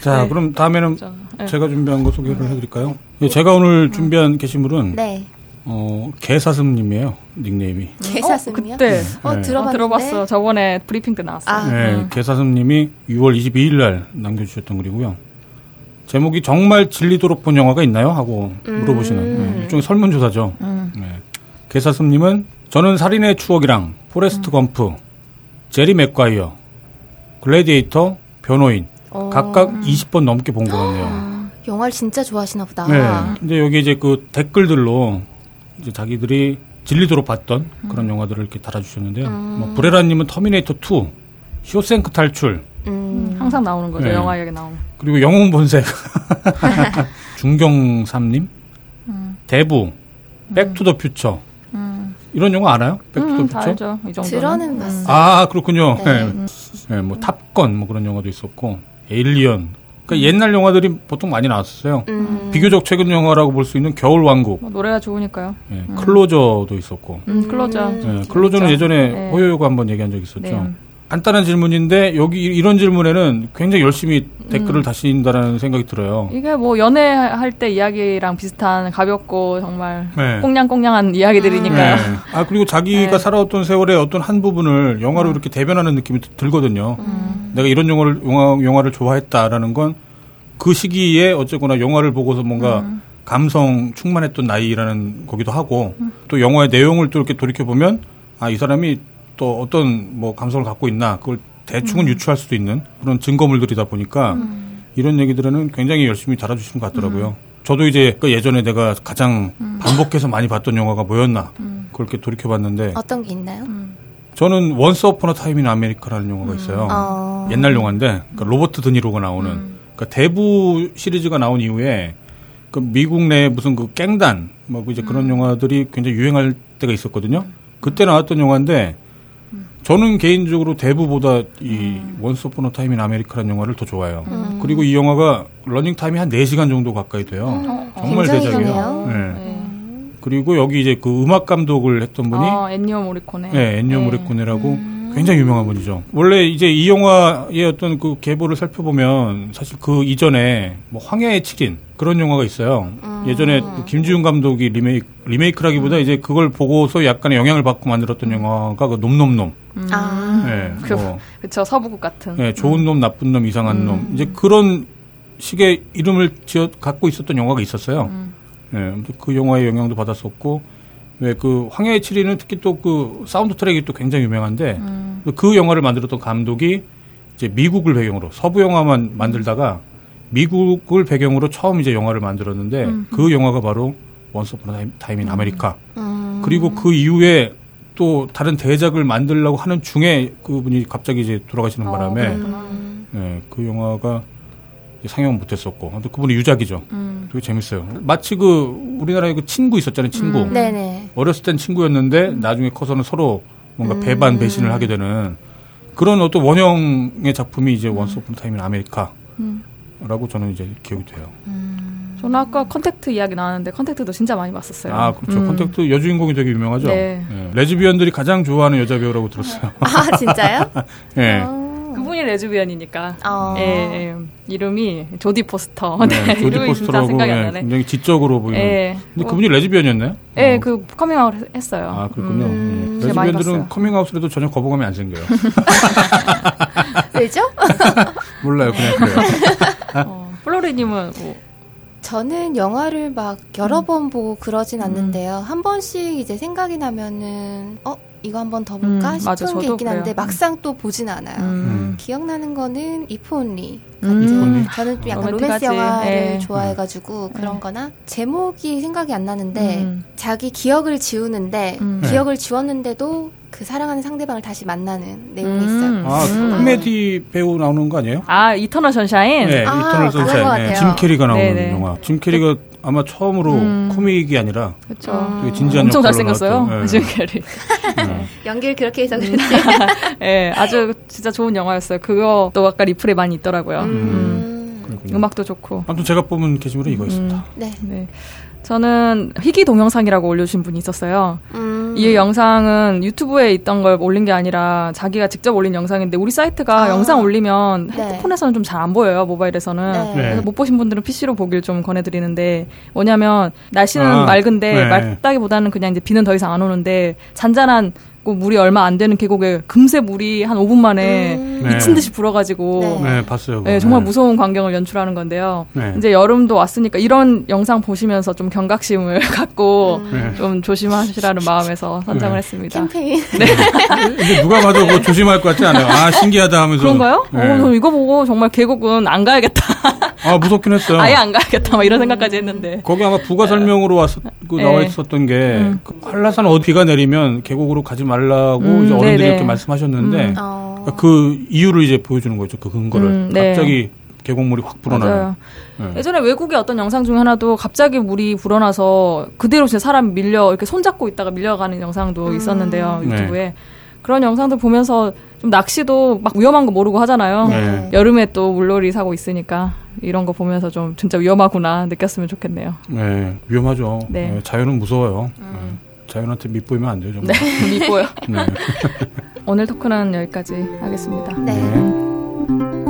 자, 네. 그럼 다음에는 네. 제가 준비한 거 소개를 해드릴까요? 예, 제가 오늘 준비한 게시물은 네. 어, 개사슴님이에요. 닉네임이. 개사슴이요? 어, 그때 어, 들어봤는데? 어, 들어봤어. 저번에 브리핑 때 나왔어요. 아, 네, 음. 개사슴님이 6월 22일 날 남겨주셨던 글이고요. 제목이 정말 질리도록 본 영화가 있나요? 하고 물어보시는 음. 네, 일종의 설문조사죠. 음. 네. 개사슴님은 저는 살인의 추억이랑 포레스트 음. 검프, 제리 맥과이어, 글래디에이터, 변호인 어. 각각 20번 넘게 본 것 같네요. 영화를 진짜 좋아하시나 보다. 네. 근데 여기 이제 그 댓글들로 이제 자기들이 질리도록 봤던 그런 음. 영화들을 이렇게 달아주셨는데요. 음. 뭐 브레라님은 터미네이터 2, 쇼생크 탈출, 음. 항상 나오는 거죠. 네. 영화 이야기 나오는. 그리고 영웅 본색. 중경삼림. 음. 대부. Back to the Future. 음. 이런 영화 알아요? Back to the 음? 알죠. 이 정도는. 들어는 봤어요. 아, 그렇군요. 네. 네. 네. 뭐 탑건 뭐 그런 영화도 있었고. 에일리언. 그러니까 옛날 영화들이 보통 많이 나왔었어요. 음. 비교적 최근 영화라고 볼 수 있는 겨울 왕국. 뭐 노래가 좋으니까요. 네, 음. 클로저도 있었고. 음, 클로저. 네, 클로저는 예전에 네. 호요요가 한번 얘기한 적 있었죠. 네. 간단한 질문인데 여기 이런 질문에는 굉장히 열심히 댓글을 음. 다신다라는 생각이 들어요. 이게 뭐 연애할 때 이야기랑 비슷한 가볍고 정말 네. 꽁냥꽁냥한 이야기들이니까요. 네. 아 그리고 자기가 네. 살아왔던 세월의 어떤 한 부분을 영화로 음. 이렇게 대변하는 느낌이 들거든요. 음. 내가 이런 영화를 영화 영화를 좋아했다라는 건 그 시기에 어쨌거나 영화를 보고서 뭔가 음. 감성 충만했던 나이라는 거기도 하고 음. 또 영화의 내용을 또 이렇게 돌이켜 보면 아 이 사람이 또 어떤 뭐 감성을 갖고 있나 그걸 대충은 음. 유추할 수도 있는 그런 증거물들이다 보니까 음. 이런 얘기들은 굉장히 열심히 달아주시는 것 같더라고요. 음. 저도 이제 그 예전에 내가 가장 음. 반복해서 많이 봤던 영화가 뭐였나 음. 그렇게 돌이켜봤는데 어떤 게 있나요? 저는 Once Upon a Time in America라는 영화가 있어요. 어. 옛날 영화인데 그러니까 로버트 드니로가 나오는 그러니까 대부 시리즈가 나온 이후에 그 미국 내 무슨 그 갱단 뭐 이제 그런 영화들이 굉장히 유행할 때가 있었거든요. 그때 나왔던 영화인데 저는 개인적으로 대부보다 이 Once Upon a Time in America라는 영화를 더 좋아해요. 음. 그리고 이 영화가 러닝 타임이 한 4시간 정도 가까이 돼요. 음. 정말 대작이에요. 네. 네. 그리고 여기 이제 그 음악 감독을 했던 분이 아, 엔니오 모리코네. 네, 엔니오 네. 모리코네라고 음. 굉장히 유명한 분이죠. 원래 이제 이 영화의 어떤 그 계보를 살펴보면 사실 그 이전에 뭐 황야의 7인 그런 영화가 있어요. 음. 예전에 김지운 감독이 리메이크, 리메이크라기보다 음. 이제 그걸 보고서 약간의 영향을 받고 만들었던 영화가 그 놈놈놈. 음. 아. 네, 그, 뭐, 그쵸, 서부극 같은. 네, 좋은 놈, 나쁜 놈, 이상한 놈. 음. 이제 그런 식의 이름을 지어 갖고 있었던 영화가 있었어요. 음. 네, 그 영화의 영향도 받았었고, 왜 그 황야의 7인은 특히 또 그 사운드 트랙이 또 굉장히 유명한데, 음. 그 영화를 만들었던 감독이 이제 미국을 배경으로 서부 영화만 만들다가 미국을 배경으로 처음 이제 영화를 만들었는데 음. 그 영화가 바로 Once Upon a Time in America. 음. 그리고 그 이후에 또 다른 대작을 만들려고 하는 중에 그분이 갑자기 이제 돌아가시는 어, 바람에 음. 네, 그 영화가 상영 못했었고 아무튼 그분이 유작이죠. 음. 되게 재밌어요. 마치 그 우리나라에 그 친구 있었잖아요. 친구. 음. 네네. 어렸을 땐 친구였는데 나중에 커서는 서로 뭔가 배반 배신을 하게 되는 그런 어떤 원형의 작품이 이제 Once Upon a Time in America라고 저는 이제 기억이 돼요. 저는 아까 컨택트 이야기 나왔는데 컨택트도 진짜 많이 봤었어요. 아 그렇죠. 음. 컨택트 여주인공이 되게 유명하죠. 네. 네. 레즈비언들이 가장 좋아하는 여자 배우라고 들었어요. 아 진짜요? 네. 어. 그분이 레즈비언이니까. 어. 예, 예, 이름이 조디 포스터. 네, 네 조디 포스터라고 나네. 굉장히 지적으로 보이는. 예. 근데 그분이 레즈비언이었나요? 예, 어. 그 커밍아웃 했어요. 아 그렇군요. 음, 음. 레즈비언들은 커밍아웃을 해도 전혀 거부감이 안 생겨요. 왜죠? 몰라요, 그냥 그래요. 어, 플로리님은 뭐 저는 영화를 막 여러 음. 번 보고 그러진 음. 않는데요. 한 번씩 이제 생각이 나면은 어 이거 한번 더 볼까 음, 싶은 맞아, 게 있긴 한데 음. 막상 또 보진 않아요. 음. 기억나는 거는 이프온리 같은 저는 좀 약간 로맨스 영화를 네. 좋아해가지고 그런거나 제목이 생각이 안 나는데 자기 기억을 지우는데 기억을 지웠는데도 그 사랑하는 상대방을 다시 만나는 내용이 음. 있어요. 아, 음. 코미디 배우 나오는 거 아니에요? 아, Eternal Sunshine? 네, 아, Eternal Sunshine. 네, 짐 캐리가 나오는 네네. 영화. 짐 캐리가 아마 처음으로 음. 코믹이 아니라 그쵸. 되게 진지한 엄청 잘생겼어요. 네. 짐 캐리. 네. 연기를 그렇게 해서 그랬지. 네, 아주 진짜 좋은 영화였어요. 그거 또 아까 리플에 많이 있더라고요. 음. 음. 음악도 좋고. 아무튼 제가 뽑은 게시물은 이거였습니다. 음. 네. 네. 저는 희귀 동영상이라고 올려주신 분이 있었어요. 음. 이 영상은 유튜브에 있던 걸 올린 게 아니라 자기가 직접 올린 영상인데 우리 사이트가 아. 영상 올리면 네. 핸드폰에서는 좀 잘 안 보여요. 모바일에서는. 네. 그래서 못 보신 분들은 PC로 보길 좀 권해드리는데 뭐냐면 날씨는 아. 맑은데 네. 맑다기보다는 그냥 이제 비는 더 이상 안 오는데 잔잔한 물이 얼마 안 되는 계곡에 금세 물이 한 5분 만에 음. 미친 듯이 불어가지고 네, 네 봤어요. 네, 정말 네. 무서운 광경을 연출하는 건데요. 네. 이제 여름도 왔으니까 이런 영상 보시면서 좀 경각심을 갖고 음. 네. 좀 조심하시라는 마음에서 선정을 했습니다. 캠페인. 네. 이제 누가 봐도 뭐 조심할 것 같지 않아요. 아 신기하다 하면서. 그런가요? 어, 저 이거 보고 정말 계곡은 안 가야겠다. 아 무섭긴 했어요. 아예 안 가야겠다. 막 이런 생각까지 했는데. 거기 아마 부가 설명으로 왔, 그 나와 있었던 게 음. 그 한라산 어디 비가 내리면 계곡으로 가지 말라고 음, 이제 어른들이 네네. 이렇게 말씀하셨는데 음, 어. 그 이유를 이제 보여주는 거죠. 그 근거를 음, 네. 갑자기 계곡물이 확 불어나는. 네. 예전에 외국의 어떤 영상 중에 하나도 갑자기 물이 불어나서 그대로 제 사람 밀려 이렇게 손잡고 있다가 밀려가는 영상도 음. 있었는데요 네. 유튜브에 네. 그런 영상들 보면서 좀 낚시도 막 위험한 거 모르고 하잖아요. 네. 여름에 또 물놀이 사고 있으니까 이런 거 보면서 좀 진짜 위험하구나 느꼈으면 좋겠네요. 네, 위험하죠. 네, 네 자연은 무서워요. 음. 자연한테 밉보이면 안 돼요, 정말. 네, 밑보요. 네. 오늘 토크는 여기까지 하겠습니다. 네. 네.